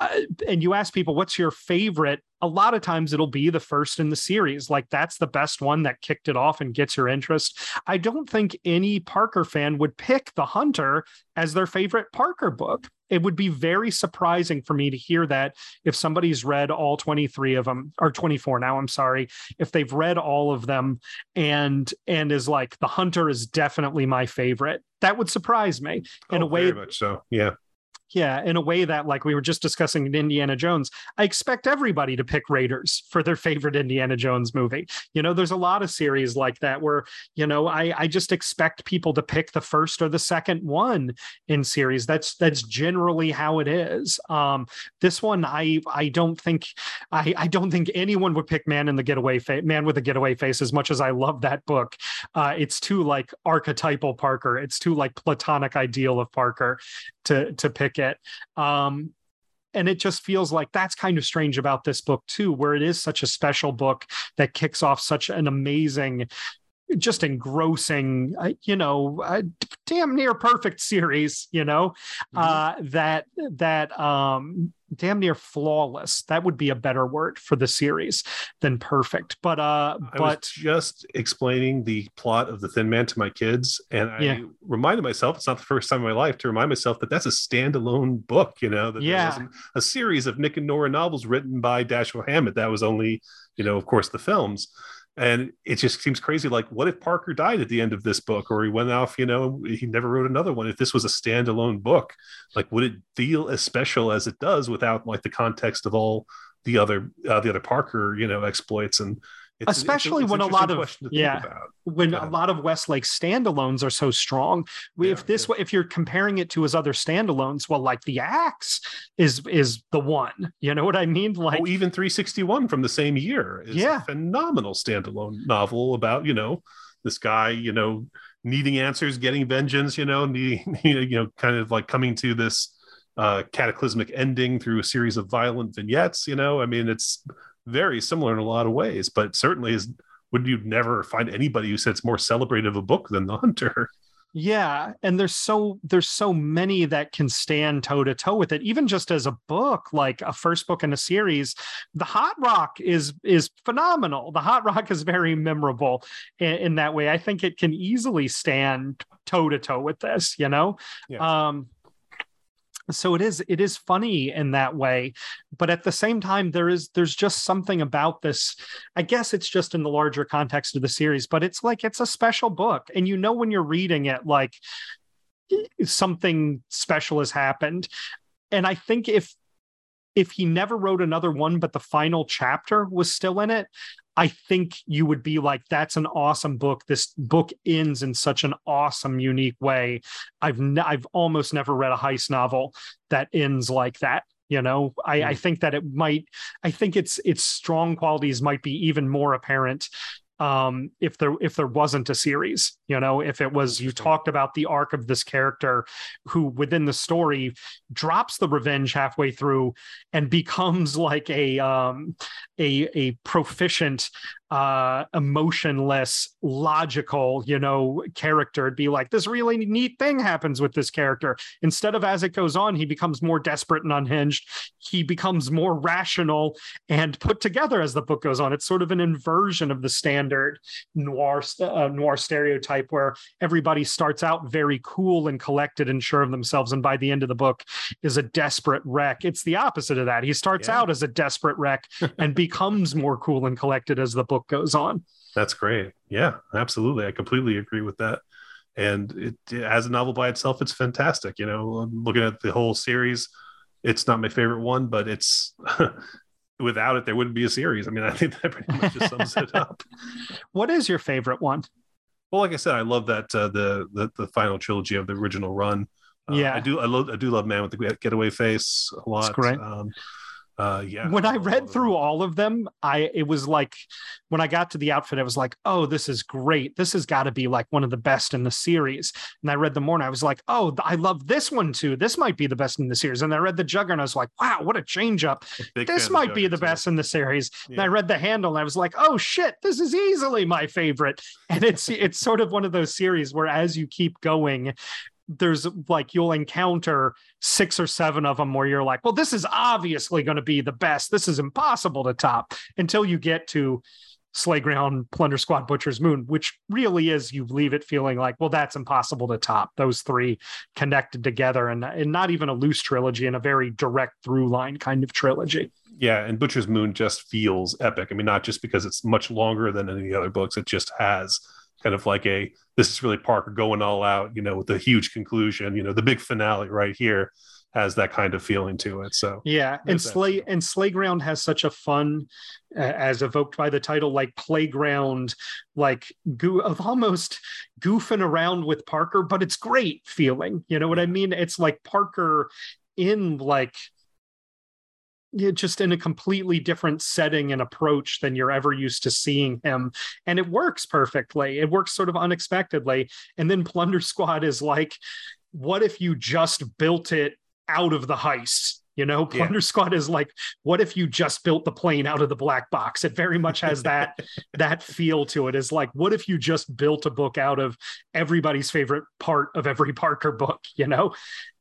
S2: uh, and you ask people what's your favorite? A lot of times it'll be the first in the series. Like that's the best one that kicked it off and gets your interest. I don't think any parker fan would pick the hunter as their favorite parker book. It would be very surprising for me to hear that if somebody's read all 23 of them or 24 now i'm sorry if they've read all of them and and is like the hunter is definitely my favorite. That would surprise me in oh, a way
S1: much so. Yeah
S2: yeah, in a way that, like we were just discussing in Indiana Jones, I expect everybody to pick Raiders for their favorite Indiana Jones movie. You know, there's a lot of series like that where, you know, I, I just expect people to pick the first or the second one in series. That's that's generally how it is. Um, this one, I I don't think I I don't think anyone would pick Man in the Getaway Man with a Getaway Face, as much as I love that book. Uh, it's too like archetypal Parker. It's too like platonic ideal of Parker to to pick it. Um, and it just feels like that's kind of strange about this book too, where it is such a special book that kicks off such an amazing just engrossing, uh, you know, uh, damn near perfect series, you know, mm-hmm. uh, that that um, damn near flawless. That would be a better word for the series than perfect. But uh, I but
S1: just explaining the plot of the Thin Man to my kids, and I yeah. reminded myself it's not the first time in my life to remind myself that that's a standalone book. You know, that
S2: yeah.
S1: a series of Nick and Nora novels written by Dashiell Hammett. That was only, you know, of course, the films and it just seems crazy like what if parker died at the end of this book or he went off you know he never wrote another one? If this was a standalone book like would it feel as special as it does without like the context of all the other uh, the other parker you know exploits? And
S2: it's, especially it's, it's when a lot of yeah when yeah. a lot of Westlake standalones are so strong. Yeah, if this yeah. if you're comparing it to his other standalones, well, like the Axe is is the one. You know what I mean? Like
S1: oh, even 361 from the same year is yeah. a phenomenal standalone novel about you know this guy you know needing answers, getting vengeance. You know, needing you know kind of like coming to this uh, cataclysmic ending through a series of violent vignettes. You know, I mean, it's very similar in a lot of ways, but certainly is would you never find anybody who says it's more celebrated of a book than the hunter?
S2: Yeah and there's so there's so many that can stand toe to toe with it even just as a book like a first book in a series the hot rock is is phenomenal. The hot rock is very memorable in, in that way. I think it can easily stand toe to toe with this you know? Yeah. um so it is it is funny in that way but at the same time there is there's just something about this. I guess it's just in the larger context of the series but it's like it's a special book and you know when you're reading it like something special has happened. And i think if if he never wrote another one but the final chapter was still in it I think you would be like, that's an awesome book. This book ends in such an awesome, unique way. I've ne- I've almost never read a heist novel that ends like that. You know, I, I hmm. think that it might. I think its its strong qualities might be even more apparent um, if there if there wasn't a series you know if it was you talked about the arc of this character who within the story drops the revenge halfway through and becomes like a um a a proficient uh emotionless logical you know character. It'd be like this really neat thing happens with this character. Instead of as it goes on he becomes more desperate and unhinged. He becomes more rational and put together as the book goes on. It's sort of an inversion of the standard noir uh, noir stereotype where everybody starts out very cool and collected and sure of themselves and by the end of the book is a desperate wreck it's the opposite of that he starts yeah. out as a desperate wreck and becomes more cool and collected as the book book goes on.
S1: That's great. Yeah, absolutely. I completely agree with that. And it, as a novel by itself, it's fantastic. You know, looking at the whole series, it's not my favorite one, but it's without it, there wouldn't be a series. I mean, I think that pretty much just sums it up.
S2: What is your favorite one?
S1: Well, like I said, I love that uh, the, the the final trilogy of the original run. Uh,
S2: Yeah.
S1: I do. I love. I do love Man with the Getaway Face a lot.
S2: great.
S1: Um, uh, yeah.
S2: when I read through all of them, I it was like when I got to the outfit, I was like, oh, this is great. This has got to be like one of the best in the series. And I read the more and I was like, oh, I love this one too. This might be the best in the series. And I read the Juggernaut, and I was like, wow, what a change up. This might be the best in the series. And I read the handle and I was like, oh shit, this is easily my favorite. And it's it's sort of one of those series where as you keep going, there's like you'll encounter six or seven of them where you're like, well, this is obviously going to be the best. This is impossible to top until you get to Slayground, Plunder Squad, Butcher's Moon, which really is you leave it feeling like, well, that's impossible to top. Those three connected together and, and not even a loose trilogy and a very direct through line kind of trilogy.
S1: yeah, and Butcher's Moon just feels epic. I mean, not just because it's much longer than any other books, it just has kind of like a this is really Parker going all out, you know, with a huge conclusion. You know, the big finale right here has that kind of feeling to it. So
S2: Yeah, and Slay and Slayground has such a fun, uh, as evoked by the title, like playground, like goo of almost goofing around with Parker, but it's great feeling. You know what I mean? It's like Parker in like just in a completely different setting and approach than you're ever used to seeing him. And it works perfectly. It works sort of unexpectedly. And then Plunder Squad is like, what if you just built it out of the heist? You know,
S1: Yeah.
S2: Plunder Squad is like, what if you just built the plane out of the black box? It very much has that that feel to it. Is like, what if you just built a book out of everybody's favorite part of every Parker book? You know,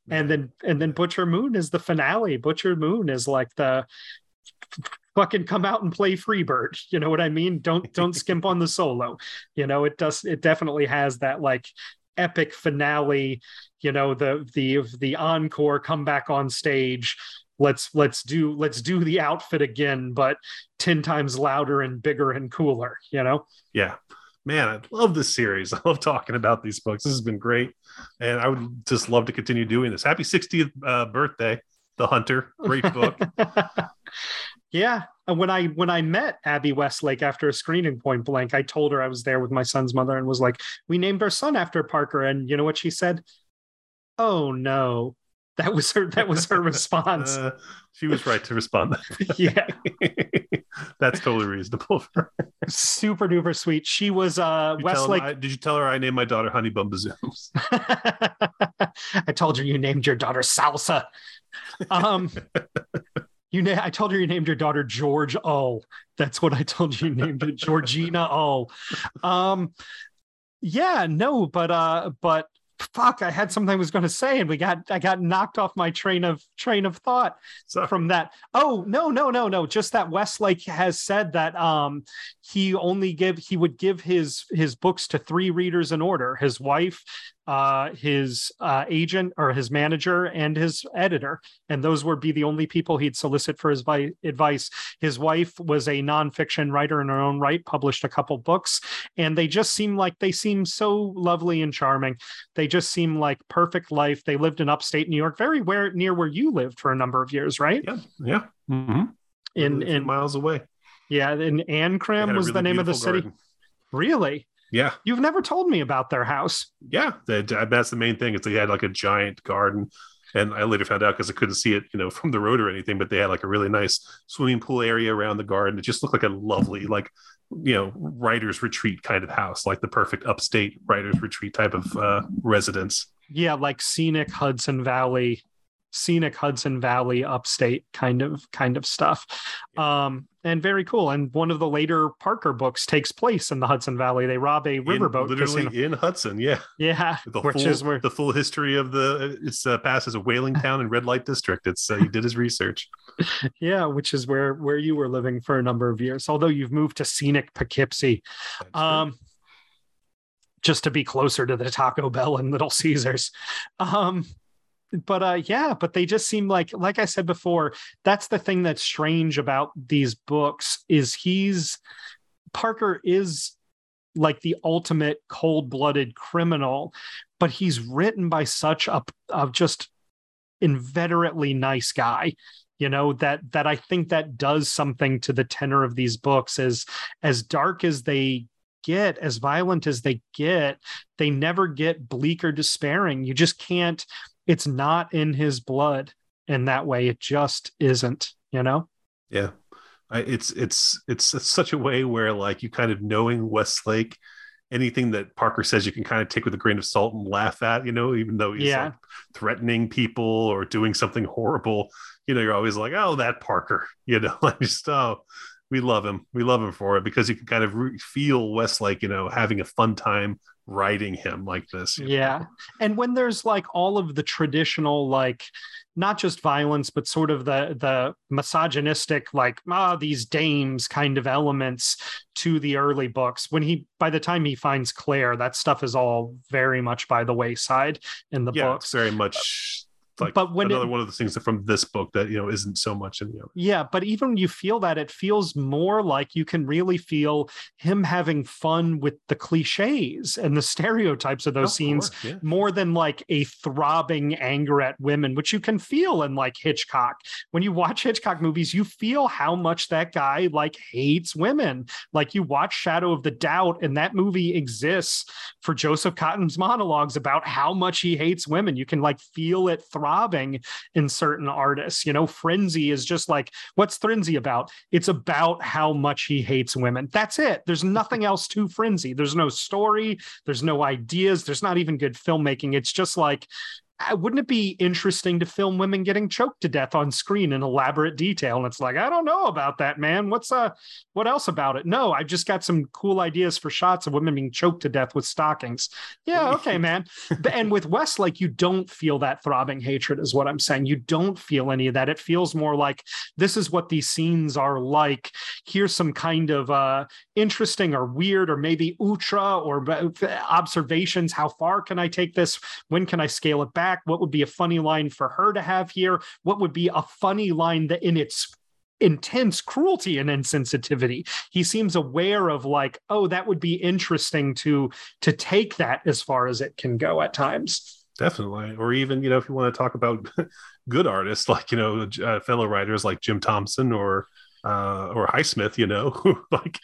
S2: and then and then Butcher Moon is the finale. Butcher Moon is like the fucking come out and play Freebird. You know what I mean? Don't don't skimp on the solo. You know, it does it definitely has that like epic finale, you know, the the the encore come back on stage. Let's let's do let's do the outfit again, but 10 times louder and bigger and cooler, you know?
S1: yeah. Man, I love this series. I love talking about these books. This has been great. And I would just love to continue doing this. Happy 60th uh, birthday, The Hunter. Great book.
S2: yeah and when i when i met abby westlake after a screening point blank i told her i was there with my son's mother and was like we named our son after parker and you know what she said oh no that was her that was her response
S1: Uh, she was right to respond.
S2: yeah
S1: That's totally reasonable. For her.
S2: super duper sweet she was uh westlake
S1: I- did you tell her I named my daughter Honey Bum Bazooms?
S2: I told her you named your daughter Salsa. Um, you na- I told her you named your daughter George O. That's what I told you you named it, Georgina O. Um, yeah, no, but uh, but fuck, I had something I was going to say, and we got I got knocked off my train of train of thought
S1: So
S2: from that. Oh no, no, no, no. Just that Westlake has said that um he only give he would give his his books to three readers in order: his wife, uh, his uh, agent or his manager, and his editor. And those would be the only people he'd solicit for his vi- advice. His wife was a nonfiction writer in her own right, published a couple books, and they just seem like they seem so lovely and charming. They just seem like perfect life. They lived in upstate New York, very where near where you lived for a number of years, right?
S1: yeah, yeah. Mm-hmm.
S2: In in
S1: miles away.
S2: yeah, in
S1: They
S2: Ancram was the name of the city.
S1: garden.
S2: Really?
S1: Yeah,
S2: You've never told me about their house.
S1: yeah. That, that's the main thing. Is they had like a giant garden, and I later found out because I couldn't see it, you know, from the road or anything. But they had like a really nice swimming pool area around the garden. It just looked like a lovely, like you know, writers retreat kind of house, like the perfect upstate writers retreat type of uh, residence.
S2: Yeah, like scenic Hudson Valley, scenic Hudson Valley upstate kind of kind of stuff. Um, and very cool. And one of the later Parker books takes place in the Hudson Valley. They rob a riverboat
S1: literally
S2: casino.
S1: in Hudson. Yeah,
S2: Yeah,
S1: the
S2: which
S1: full,
S2: is where
S1: the full history of the it's uh, passed as a whaling town and red light district. It's uh, he did his research.
S2: yeah, which is where where you were living for a number of years. Although you've moved to scenic Poughkeepsie. Um just to be closer to the taco bell and little caesars um but uh yeah but they just seem like like i said before that's the thing that's strange about these books is he's parker is like the ultimate cold-blooded criminal but he's written by such a, a just inveterately nice guy you know that that i think that does something to the tenor of these books as as dark as they get, as violent as they get, they never get bleak or despairing. You just can't, it's not in his blood in that way. It just isn't, you know?
S1: Yeah. I, it's it's it's such a way where like you kind of knowing Westlake, anything that Parker says you can kind of take with a grain of salt and laugh at, you know, even though he's
S2: Yeah.
S1: like threatening people or doing something horrible, you know, you're always like, oh, that Parker, you know, like just oh, we love him, we love him for it because you can kind of re- feel Westlake, you know, having a fun time writing him like this. you know?
S2: Yeah. And when there's like all of the traditional, like, not just violence, but sort of the the misogynistic, like ah, these dames kind of elements to the early books. When he by the time he finds Claire, that stuff is all very much by the wayside in the
S1: yeah,
S2: books.
S1: it's very much like
S2: But when
S1: another
S2: it-
S1: one of the things that from this book that you know isn't so much in the other.
S2: Yeah, but even when you feel that, it feels more like you can really feel him having fun with the cliches and the stereotypes of those
S1: Of
S2: scenes
S1: course, yeah.
S2: more than like a throbbing anger at women, which you can feel in like Hitchcock. When you watch Hitchcock movies, you feel how much that guy like hates women. Like you watch Shadow of the Doubt, and that movie exists for Joseph Cotten's monologues about how much he hates women. You can like feel it throbbing in certain artists. You know, Frenzy is just like, what's Frenzy about? It's about how much he hates women. That's it. There's nothing else to Frenzy. There's no story, there's no ideas, there's not even good filmmaking. It's just like, wouldn't it be interesting to film women getting choked to death on screen in elaborate detail? And it's like, I don't know about that, man. What's uh what else about it? No, i've just got some cool ideas for shots of women being choked to death with stockings. Yeah, okay, man. And with Westlake, you don't feel that throbbing hatred, is what I'm saying. You don't feel any of that. It feels more like this is what these scenes are like. Here's some kind of uh interesting or weird or maybe ultra or uh, observations. How far can I take this? When can I scale it back? What would be a funny line for her to have here? What would be a funny line that in its intense cruelty and insensitivity he seems aware of like oh that would be interesting to to take that as far as it can go at times
S1: Definitely. Or even, you know, if you want to talk about good artists like, you know, uh, fellow writers like Jim Thompson or uh, or Highsmith, you know, like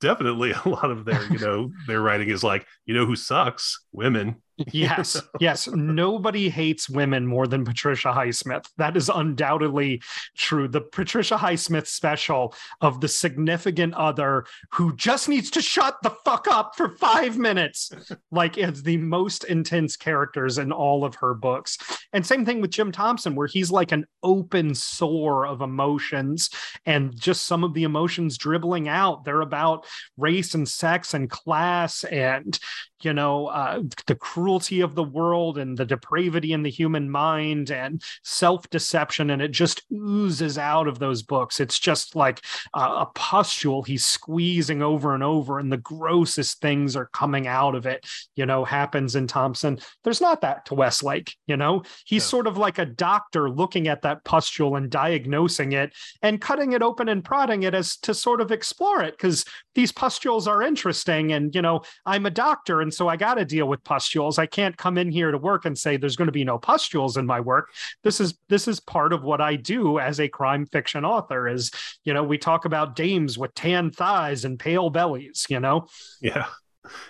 S1: definitely a lot of their, you know, their writing is like, you know, who sucks? Women.
S2: Yes yes. Nobody hates women more than patricia highsmith. That is undoubtedly true. The patricia highsmith special of the significant other who just needs to shut the fuck up for five minutes. Like it's the most intense characters in all of her books. And same thing with jim thompson where he's like an open sore of emotions and just some of the emotions dribbling out. They're about race and sex and class and you know uh, the cruelty of the world and the depravity in the human mind and self-deception and it just oozes out of those books. It's just like uh, a pustule he's squeezing over and over and the grossest things are coming out of it you know happens in thompson. There's not that to westlake you know? He's
S1: No.
S2: sort of like a doctor looking at that pustule and diagnosing it and cutting it open and prodding it as to sort of explore it because these pustules are interesting and you know i'm a doctor and so i got to deal with pustules i can't come in here to work and say there's going to be no pustules in my work this is this is part of what i do as a crime fiction author is you know we talk about dames with tan thighs and pale bellies you know
S1: Yeah.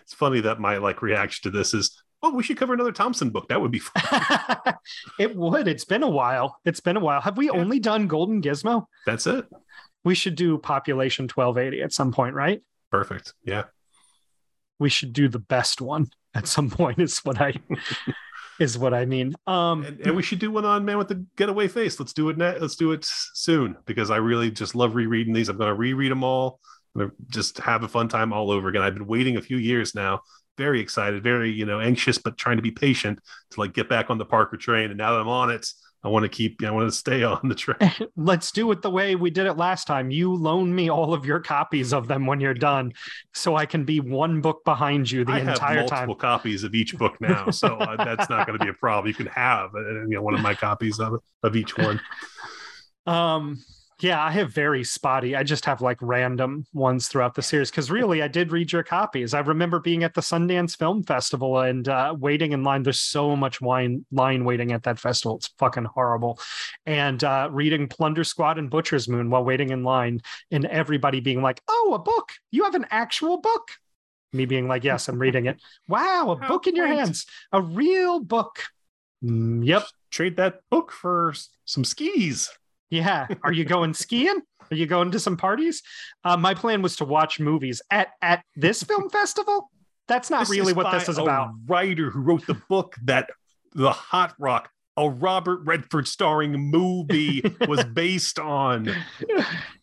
S1: It's funny that my like reaction to this is, oh, we should cover another Thompson book. That would be fun.
S2: it would it's been a while it's been a while have we
S1: Yeah.
S2: only done golden gizmo
S1: That's it.
S2: we should do population 1280 at some point right
S1: Perfect. Yeah.
S2: We should do the best one at some point is what i is what i mean um
S1: And, and we should do one on Man with the Getaway Face. Let's do it. Ne- let's do it soon because I really just love rereading these. I'm going to reread them all. I'm just have a fun time all over again. I've been waiting a few years now. Very excited, very you know anxious, but trying to be patient to like get back on the Parker train. And now that I'm on it, I want to keep. I want to stay on the train.
S2: let's do it the way we did it last time you loan me all of your copies of them when you're done so i can be one book behind you the
S1: I have
S2: entire
S1: multiple
S2: time
S1: copies of each book now, so uh, that's not going to be a problem. You can have uh, you know one of my copies of of each one.
S2: um yeah i have very spotty i just have like random ones throughout the series because really i did read your copies i remember being at the sundance film festival and uh, waiting in line there's so much wine line waiting at that festival it's fucking horrible and uh, reading plunder squad and butcher's moon while waiting in line and everybody being like oh a book you have an actual book Me being like, yes, I'm reading it. Wow, a
S1: How
S2: book in your hands, a real book. Mm, yep.
S1: Trade that book for some skis.
S2: Yeah. Are you going skiing? Are you going to some parties? Uh, my plan was to watch movies at at this film festival. That's not
S1: This
S2: really what this is
S1: a
S2: about.
S1: writer who wrote the book that the Hot Rock, a Robert Redford starring movie, was based on.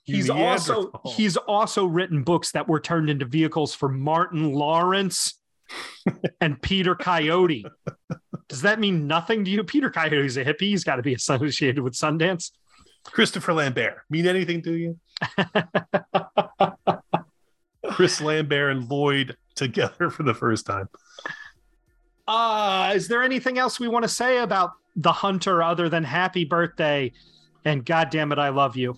S2: He's also he's also written books that were turned into vehicles for Martin Lawrence and Peter Coyote. Does that mean nothing to you? Peter Coyote's a hippie. He's got to be associated with Sundance.
S1: Christopher Lambert mean anything to you? Chris Lambert and Lloyd together for the first time.
S2: Uh, is there anything else we want to say about the hunter other than happy birthday and god damn it, I love you?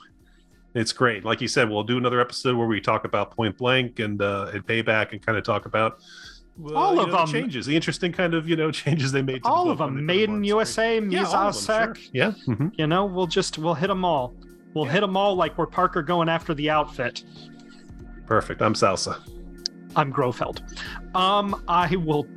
S1: It's great. Like you said, we'll do another episode where we talk about Point Blank and uh, and Payback and kind of talk about uh,
S2: All of
S1: know, the
S2: them.
S1: changes, the interesting kind of you know changes they made. To the
S2: All of them. Made in. USA,
S1: Yeah, all Mise à
S2: sac.
S1: sure. Yeah. mhm.
S2: You know, we'll just we'll hit them all. We'll
S1: Yeah.
S2: hit them all like we're Parker going after the outfit.
S1: Perfect. I'm Salsa.
S2: I'm Grofield. Um, I will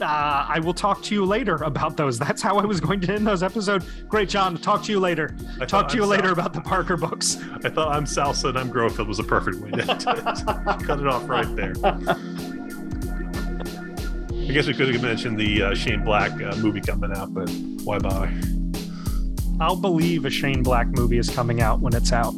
S2: uh, I will talk to you later about those. That's how I was going to end those episodes. Great, John. Talk to you later.
S1: I
S2: Talk to you
S1: I'm
S2: later
S1: Sal-
S2: about the Parker books.
S1: I thought I'm Salsa and I'm Grofield was a perfect way to cut it off right there. I guess we could have mentioned the uh, Shane Black uh, movie coming out, but why bother?
S2: I'll believe a Shane Black movie is coming out when it's out.